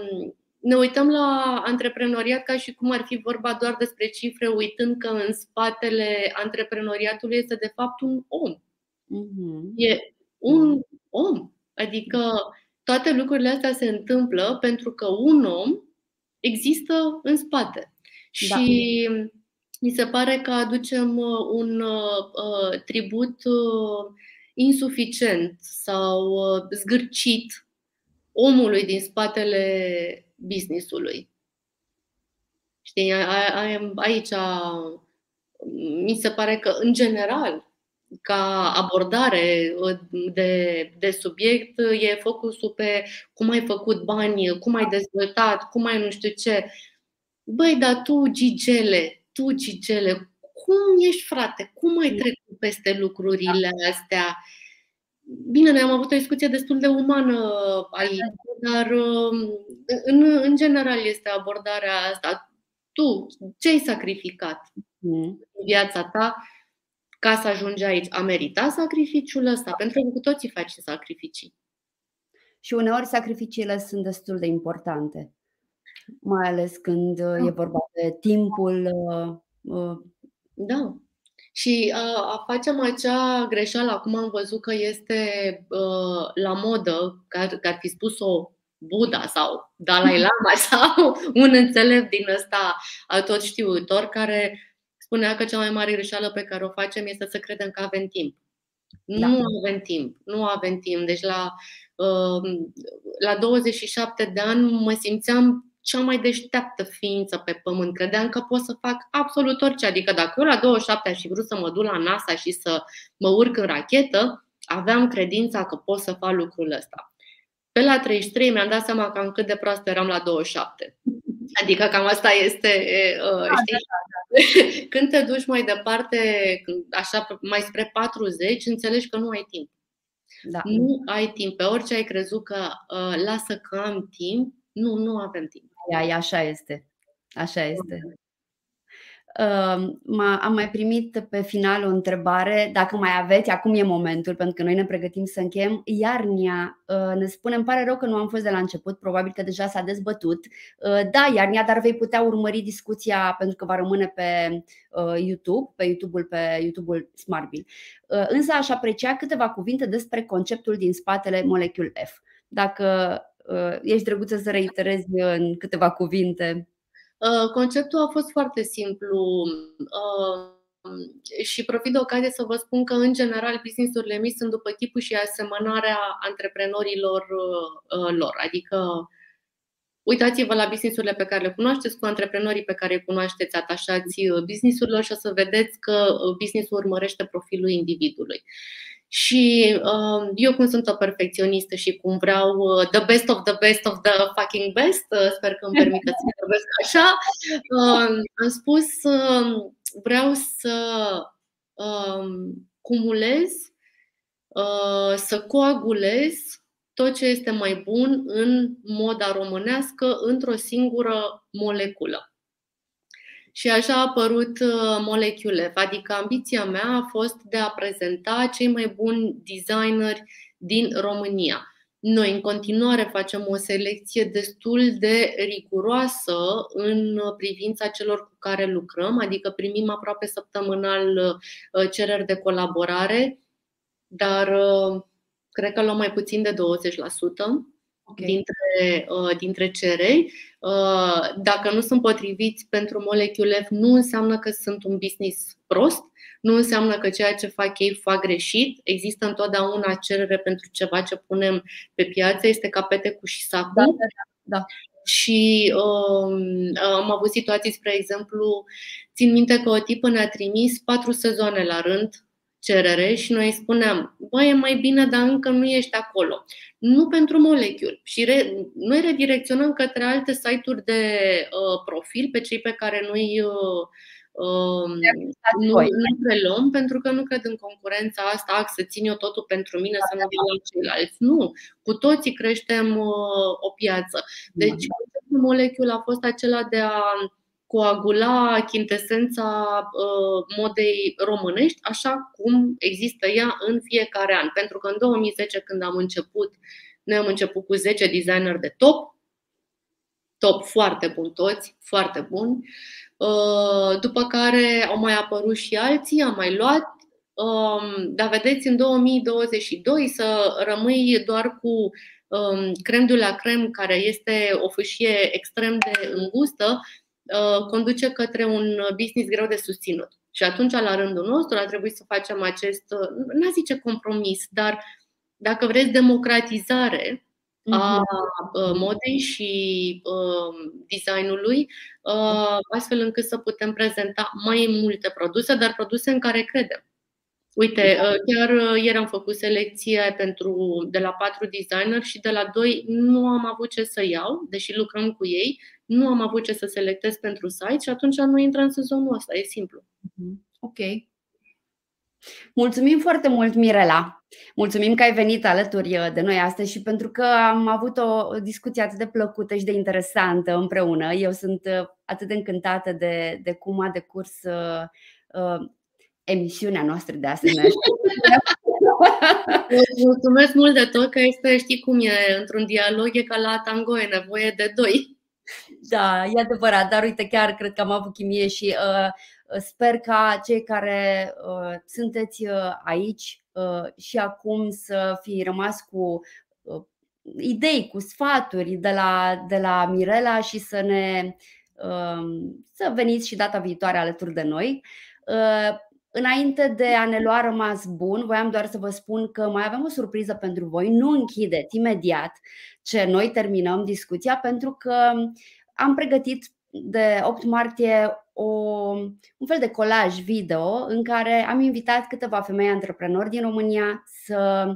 ne uităm la antreprenoriat ca și cum ar fi vorba doar despre cifre, uitând că în spatele antreprenoriatului este de fapt un om. Mm-hmm. E un om. Adică toate lucrurile astea se întâmplă pentru că un om există în spate. Da. Și mi se pare că aducem uh, un uh, uh, tribut uh, insuficient sau uh, zgârcit omului din spatele businessului. Știi, aici mi se pare că, în general, ca abordare uh, de, de subiect, e focusul pe cum ai făcut bani, cum ai dezvoltat, cum ai nu știu ce. Băi, dar tu, Gigele, tu, Gigele, cum ești, frate? Cum ai trecut peste lucrurile astea? Bine, noi am avut o discuție destul de umană aici, dar um, în, în general este abordarea asta. Tu, ce ai sacrificat mm. în viața ta ca să ajungi aici? A meritat sacrificiul ăsta? Pentru că cu toții faci sacrificii. Și uneori sacrificiile sunt destul de importante mai ales când da. e vorba de timpul. Uh, uh, da. Și uh, a facem acea greșeală, acum am văzut că este la modă, că ar fi spus-o Buddha sau Dalai Lama sau un înțelept din ăsta tot știutor care spunea că cea mai mare greșeală pe care o facem este să credem că avem timp. Da. Nu avem timp, nu avem timp. Deci la, la 27 de ani mă simțeam cea mai deșteaptă ființă pe pământ. Credeam că pot să fac absolut orice. Adică dacă eu la 27 aș fi vrut să mă duc la NASA și să mă urc în rachetă, aveam credința că pot să fac lucrul ăsta. Pe la 33 mi-am dat seama cam cât de proastă eram la 27. Adică cam asta este, uh, da, știi? Da, da. Când te duci mai departe, așa mai spre 40, înțelegi că nu ai timp. Da. Nu ai timp. Pe orice ai crezut că uh, lasă că am timp, nu, nu avem timp. Ia, așa este. Așa este. Am mai primit pe final o întrebare, dacă mai aveți, acum e momentul, pentru că noi ne pregătim să încheiem. Iarnia ă, ne spune, îmi pare rău că nu am fost de la început, probabil că deja s-a dezbătut. Ă, da, Iarnia, dar vei putea urmări discuția pentru că va rămâne pe ă, YouTube, pe YouTube-ul, pe YouTube-ul Smartbill. Însă aș aprecia câteva cuvinte despre conceptul din spatele Molecule F. Dacă Uh, ești drăguță să reiterezi în câteva cuvinte. Uh, conceptul a fost foarte simplu uh, și profit de ocazie să vă spun că, în general, businessurile mici sunt după tipul și asemănarea antreprenorilor lor. Adică, uitați-vă la businessurile pe care le cunoașteți, cu antreprenorii pe care îi cunoașteți atașați businessurilor și o să vedeți că businessul urmărește profilul individului. Și uh, eu cum sunt o perfecționistă și cum vreau uh, the best of the best of the fucking best, uh, sper că îmi permiteți să vorbesc așa, uh, am spus uh, vreau să uh, cumulez, uh, să coagulez tot ce este mai bun în moda românească într-o singură moleculă. Și așa a apărut uh, Molecule, adică ambiția mea a fost de a prezenta cei mai buni designeri din România. Noi în continuare facem o selecție destul de riguroasă în privința celor cu care lucrăm, adică primim aproape săptămânal uh, cereri de colaborare dar uh, cred că luăm mai puțin de 20% okay. dintre, uh, dintre cereri. Uh, dacă nu sunt potriviți pentru Molecule F, nu înseamnă că sunt un business prost, nu înseamnă că ceea ce fac ei fac greșit. Există întotdeauna cerere pentru ceva ce punem pe piață, este ca petecul și sacul. Da, da, da. da. Și um, am avut situații, spre exemplu, țin minte că o tipă ne-a trimis patru sezoane la rând cerere și noi spuneam, băi, e mai bine, dar încă nu ești acolo. Nu pentru molecule. Și re, noi redirecționăm către alte site-uri de uh, profil pe cei pe care noi uh, uh, nu, nu preluăm pentru că nu cred în concurența asta, să țin eu totul pentru mine, să nu la ceilalți. Nu, cu toții creștem uh, o piață. Deci, molecul a fost acela de a coagula chintesența uh, modei românești așa cum există ea în fiecare an. Pentru că în 2010, când am început, noi am început cu 10 designer de top, top foarte bun toți, foarte buni. Uh, după care au mai apărut și alții, am mai luat. Um, dar vedeți, în 2022 să rămâi doar cu um, crem de la crem, care este o fâșie extrem de îngustă, Uh, conduce către un business greu de susținut. Și atunci, la rândul nostru, a trebuit să facem acest, uh, n-a zice compromis, dar dacă vreți democratizare a mhm. uh, modei și designului, astfel încât să putem prezenta mai multe produse, dar produse în care credem. Uite, chiar ieri am făcut selecție pentru, de la patru designer și de la doi nu am avut ce să iau, deși lucrăm cu ei, nu am avut ce să selectez pentru site și atunci nu intră în sezonul ăsta, e simplu. Mhm. Ok. Mulțumim foarte mult, Mirela. Mulțumim că ai venit alături uh, de noi astăzi și pentru că am avut o discuție atât de plăcută și de interesantă împreună. Eu sunt uh, atât de încântată de, de cum a decurs uh, uh, emisiunea noastră de astăzi. Mulțumesc mult de tot că este, știi cum e, într-un dialog e ca la tango, e nevoie de doi. Da, e adevărat, dar uite, chiar cred că am avut chimie și uh, sper ca cei care uh, sunteți uh, aici uh, și acum să fi rămas cu uh, idei, cu sfaturi de la, de la Mirela și să ne uh, să veniți și data viitoare alături de noi. Uh, Înainte de a ne lua rămas bun, voiam doar să vă spun că mai avem o surpriză pentru voi. Nu închideți imediat ce noi terminăm discuția, pentru că am pregătit de 8 martie o, un fel de colaj video în care am invitat câteva femei antreprenori din România să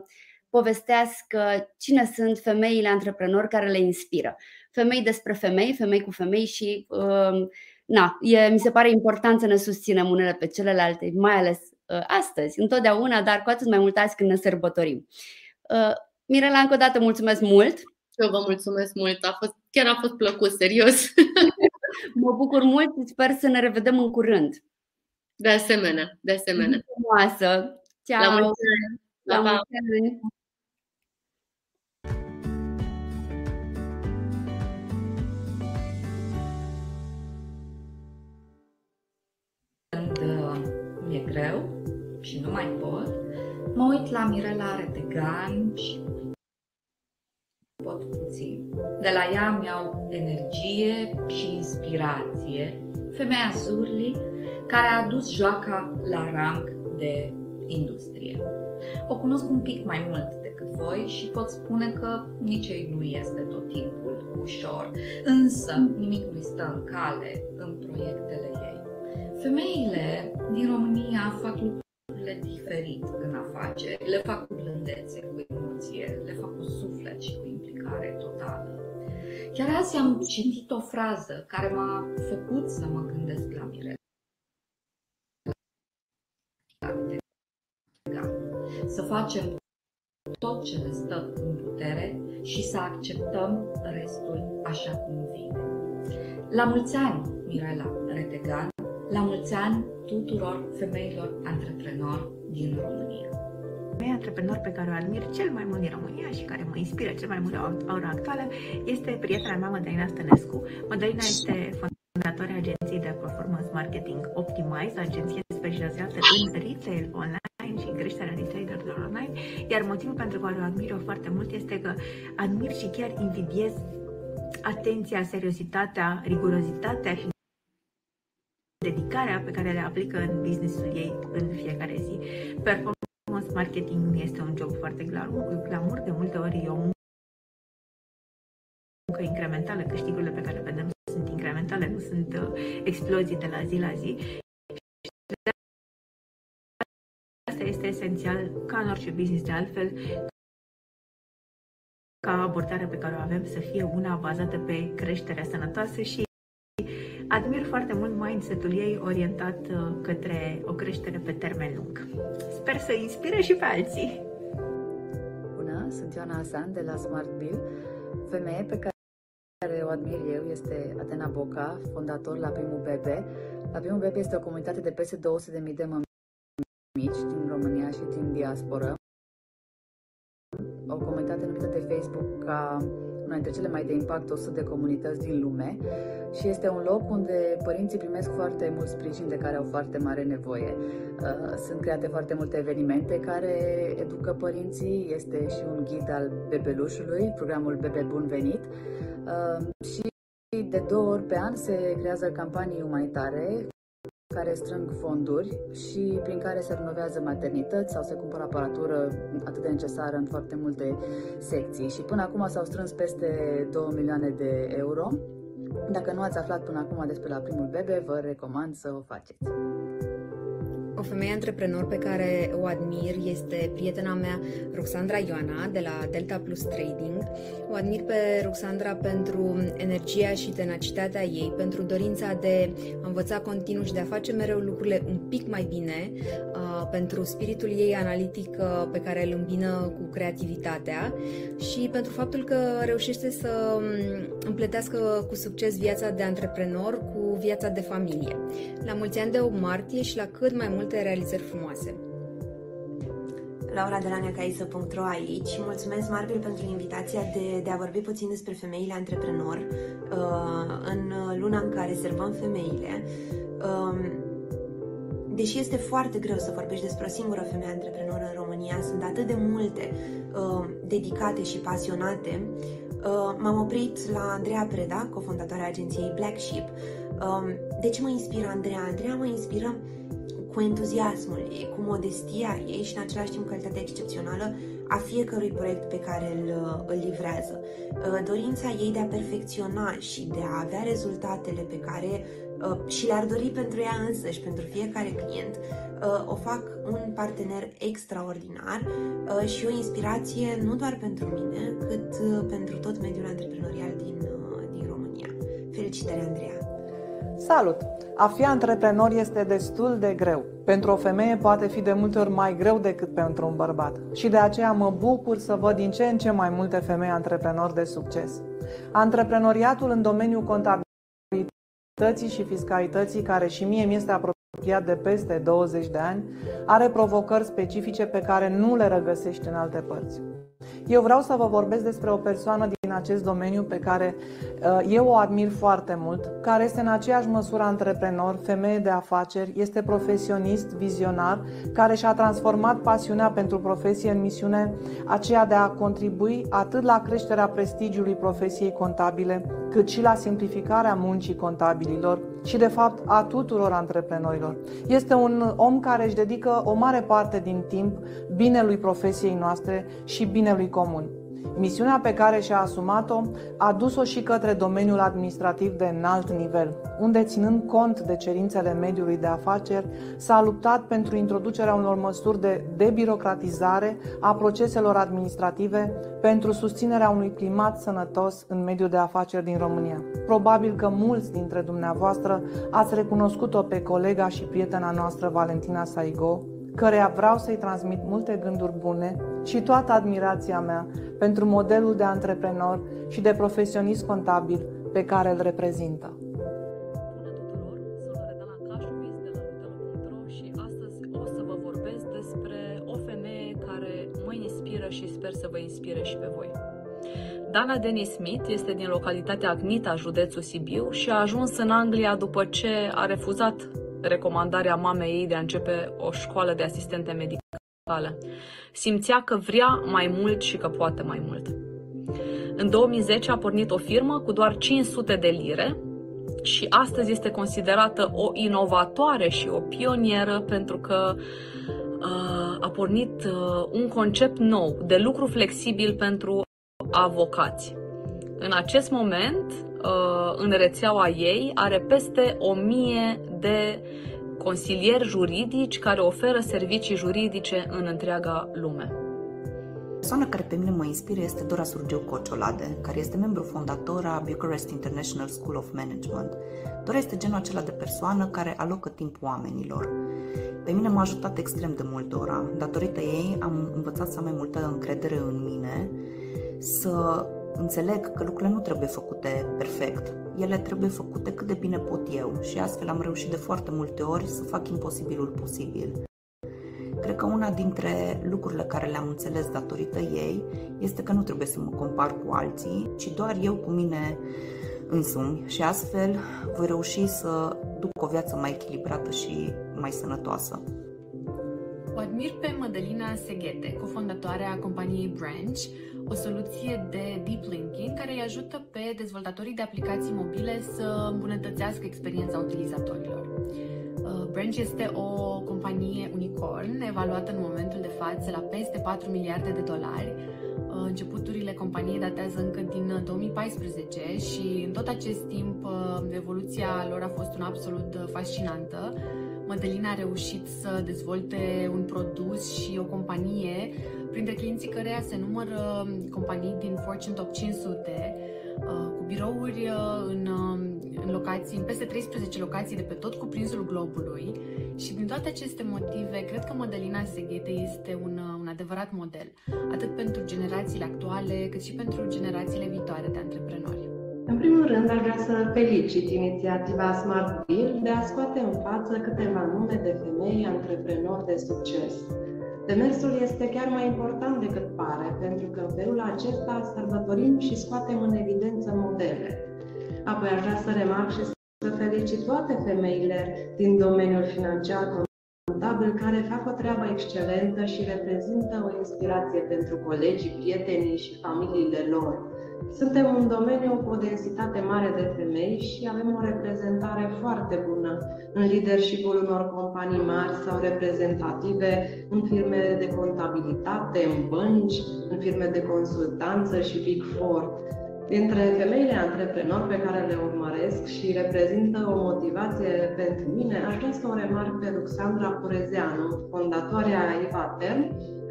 povestească cine sunt femeile antreprenori care le inspiră. Femei despre femei, femei cu femei și uh, na, e, mi se pare important să ne susținem unele pe celelalte, mai ales uh, astăzi, întotdeauna, dar cu atât mai mult azi când ne sărbătorim. Uh, Mirela, încă o dată mulțumesc mult! Eu vă mulțumesc mult, a fost, chiar a fost plăcut, serios! mă bucur mult și sper să ne revedem în curând. De asemenea, de asemenea. Frumoasă! Ciao! La mulți ani! La, La mulți ani! Uit la Mirela Retegan și pot puțin. De la ea mi-au energie și inspirație femeia Zurli, care a adus joaca la rang de industrie. O cunosc un pic mai mult decât voi și pot spune că nici ei nu este tot timpul ușor, însă nimic nu stă în cale în proiectele ei. Femeile din România fac lucrurile diferit în afaceri. Le fac cu blândețe, cu emoție, le fac cu suflet și cu implicare totală. Chiar azi am citit o frază care m-a făcut să mă gândesc la Mirela. Să facem tot ce ne stă în putere și să acceptăm restul așa cum vine. La mulți ani, Mirela Retegan, la mulți ani tuturor femeilor antreprenori din România. Femeia antreprenor pe care o admir cel mai mult din România și care mă inspiră cel mai mult la ora actuală este prietena mea, Mădălina Stănescu. Mădălina este fondatoarea agenției de performance marketing Optimize, agenție specializată în retail online online și în creșterea de traderilor online, iar motivul pentru care o admir eu foarte mult este că admir și chiar invidiez atenția, seriozitatea, rigurozitatea și dedicarea pe care le aplică în businessul ei în fiecare zi. Performance marketing nu este un job foarte glamour, de multe ori e o muncă incrementală, câștigurile pe care le vedem sunt incrementale, nu sunt uh, explozii de la zi la zi. Asta este esențial, ca în orice business de altfel, ca abordarea pe care o avem să fie una bazată pe creșterea sănătoasă și admir foarte mult mindset-ul ei orientat uh, către o creștere pe termen lung. Sper să inspire și pe alții! Bună, sunt Ioana Asan de la Smart Bill. Femeie pe care o admir eu este Atena Boca, fondator la Primul Bebe. La Primul Bebe este o comunitate de peste 200.000 de mămici din România și din diasporă. O comunitate numită de Facebook ca una dintre cele mai de impact 100 de comunități din lume și este un loc unde părinții primesc foarte mult sprijin de care au foarte mare nevoie. Uh, sunt create foarte multe evenimente care educă părinții, este și un ghid al bebelușului, programul Bebe Bun Venit uh, și de două ori pe an se creează campanii umanitare care strâng fonduri și prin care se renovează maternități sau se cumpără aparatură atât de necesară în foarte multe secții. Și până acum s-au strâns peste 2 milioane de euro. Dacă nu ați aflat până acum despre la primul bebe, vă recomand să o faceți. O femeie antreprenor pe care o admir este prietena mea Roxandra Ioana de la Delta Plus Trading. O admir pe Roxandra pentru energia și tenacitatea ei, pentru dorința de a învăța continuu și de a face mereu lucrurile un pic mai bine, pentru spiritul ei analitic pe care îl îmbină cu creativitatea și pentru faptul că reușește să împletească cu succes viața de antreprenor cu viața de familie. La mulți ani de 8 martie și la cât mai multe realizări frumoase. Laura de la necaisă.ro aici și mulțumesc Marbil pentru invitația de, de a vorbi puțin despre femeile antreprenor uh, în luna în care servăm femeile. Uh, deși este foarte greu să vorbești despre o singură femeie antreprenor în România, sunt atât de multe uh, dedicate și pasionate, uh, m-am oprit la Andreea Preda, cofondatoarea agenției Black Sheep. Uh, de ce mă inspiră Andreea? Andreea mă inspiră cu entuziasmul ei, cu modestia ei și în același timp calitatea excepțională a fiecărui proiect pe care îl, îl livrează. Uh, dorința ei de a perfecționa și de a avea rezultatele pe care uh, și le-ar dori pentru ea însă și pentru fiecare client, uh, o fac un partener extraordinar și o inspirație nu doar pentru mine, cât pentru tot mediul antreprenorial din, din România. Felicitări, Andreea! Salut! A fi antreprenor este destul de greu. Pentru o femeie poate fi de multe ori mai greu decât pentru un bărbat. Și de aceea mă bucur să văd din ce în ce mai multe femei antreprenori de succes. Antreprenoriatul în domeniul contabilității și fiscalității, care și mie mi este apropiat de peste 20 de ani, are provocări specifice pe care nu le regăsești în alte părți. Eu vreau să vă vorbesc despre o persoană din acest domeniu pe care uh, eu o admir foarte mult, care este în aceeași măsură antreprenor, femeie de afaceri, este profesionist, vizionar, care și-a transformat pasiunea pentru profesie în misiune aceea de a contribui atât la creșterea prestigiului profesiei contabile, cât și la simplificarea muncii contabililor și, de fapt, a tuturor antreprenorilor. Este un om care își dedică o mare parte din timp binelui profesiei noastre și binelui comun. Misiunea pe care și-a asumat-o a dus-o și către domeniul administrativ de înalt nivel, unde, ținând cont de cerințele mediului de afaceri, s-a luptat pentru introducerea unor măsuri de debirocratizare a proceselor administrative pentru susținerea unui climat sănătos în mediul de afaceri din România. Probabil că mulți dintre dumneavoastră ați recunoscut-o pe colega și prietena noastră Valentina Saigo, căreia vreau să-i transmit multe gânduri bune și toată admirația mea pentru modelul de antreprenor și de profesionist contabil pe care îl reprezintă. Bună tuturor, sunt Loredana Cașuvis de la Nutelo.ro și astăzi o să vă vorbesc despre o femeie care mă inspiră și sper să vă inspire și pe voi. Dana Dennis Smith este din localitatea Agnita, județul Sibiu și a ajuns în Anglia după ce a refuzat recomandarea mamei ei de a începe o școală de asistente medicale. cale. Simțea că vrea mai mult și că poate mai mult. În 2010 a pornit o firmă cu doar 500 de lire și astăzi este considerată o inovatoare și o pionieră pentru că uh, a pornit uh, un concept nou de lucru flexibil pentru avocați. În acest moment, uh, în rețeaua ei, are peste 1000 de consilieri juridici care oferă servicii juridice în întreaga lume. Persoana care pe mine mă inspiră este Dora Surgeu Cociolade, care este membru fondator a Bucharest International School of Management. Dora este genul acela de persoană care alocă timp oamenilor. Pe mine m-a ajutat extrem de mult Dora. Datorită ei am învățat să am mai multă încredere în mine, să înțeleg că lucrurile nu trebuie făcute perfect. Ele trebuie făcute cât de bine pot eu și astfel am reușit de foarte multe ori să fac imposibilul posibil. Cred că una dintre lucrurile care le-am înțeles datorită ei este că nu trebuie să mă compar cu alții, ci doar eu cu mine însumi și astfel voi reuși să duc o viață mai echilibrată și mai sănătoasă. O admir pe Madalina Seghete, cofondatoarea companiei Branch, o soluție de deep linking care îi ajută pe dezvoltatorii de aplicații mobile să îmbunătățească experiența utilizatorilor. Uh, Branch este o companie unicorn evaluată în momentul de față la peste 4 miliarde de dolari. Uh, începuturile companiei datează încă din 2014 și în tot acest timp uh, evoluția lor a fost una absolut fascinantă. Mădălina a reușit să dezvolte un produs și o companie printre clienții căreia se numără companii din Fortune Top 500 cu birouri în în locații, în peste 13 locații de pe tot cuprinsul globului și din toate aceste motive, cred că Madalina Seghete este un, un adevărat model, atât pentru generațiile actuale, cât și pentru generațiile viitoare de antreprenori. În primul rând, aș vrea să felicit inițiativa Smart Deal de a scoate în față câteva nume de femei antreprenori de succes. Demersul este chiar mai important decât pare, pentru că în felul acesta sărbătorim și scoatem în evidență modele, Apoi aș vrea să remarc și să felicit toate femeile din domeniul financiar contabil care fac o treabă excelentă și reprezintă o inspirație pentru colegii, prietenii și familiile lor. Suntem un domeniu cu o densitate mare de femei și avem o reprezentare foarte bună în leadership-ul unor companii mari sau reprezentative în firme de contabilitate, în bănci, în firme de consultanță și Big Four. Dintre femeile antreprenori pe care le urmăresc și reprezintă o motivație pentru mine, aș vrea să o remarc pe Ruxandra Purezeanu, fondatoarea Ivatem,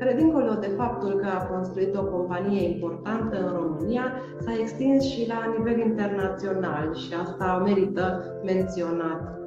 care, dincolo de faptul că a construit o companie importantă în România, s-a extins și la nivel internațional și asta merită menționat.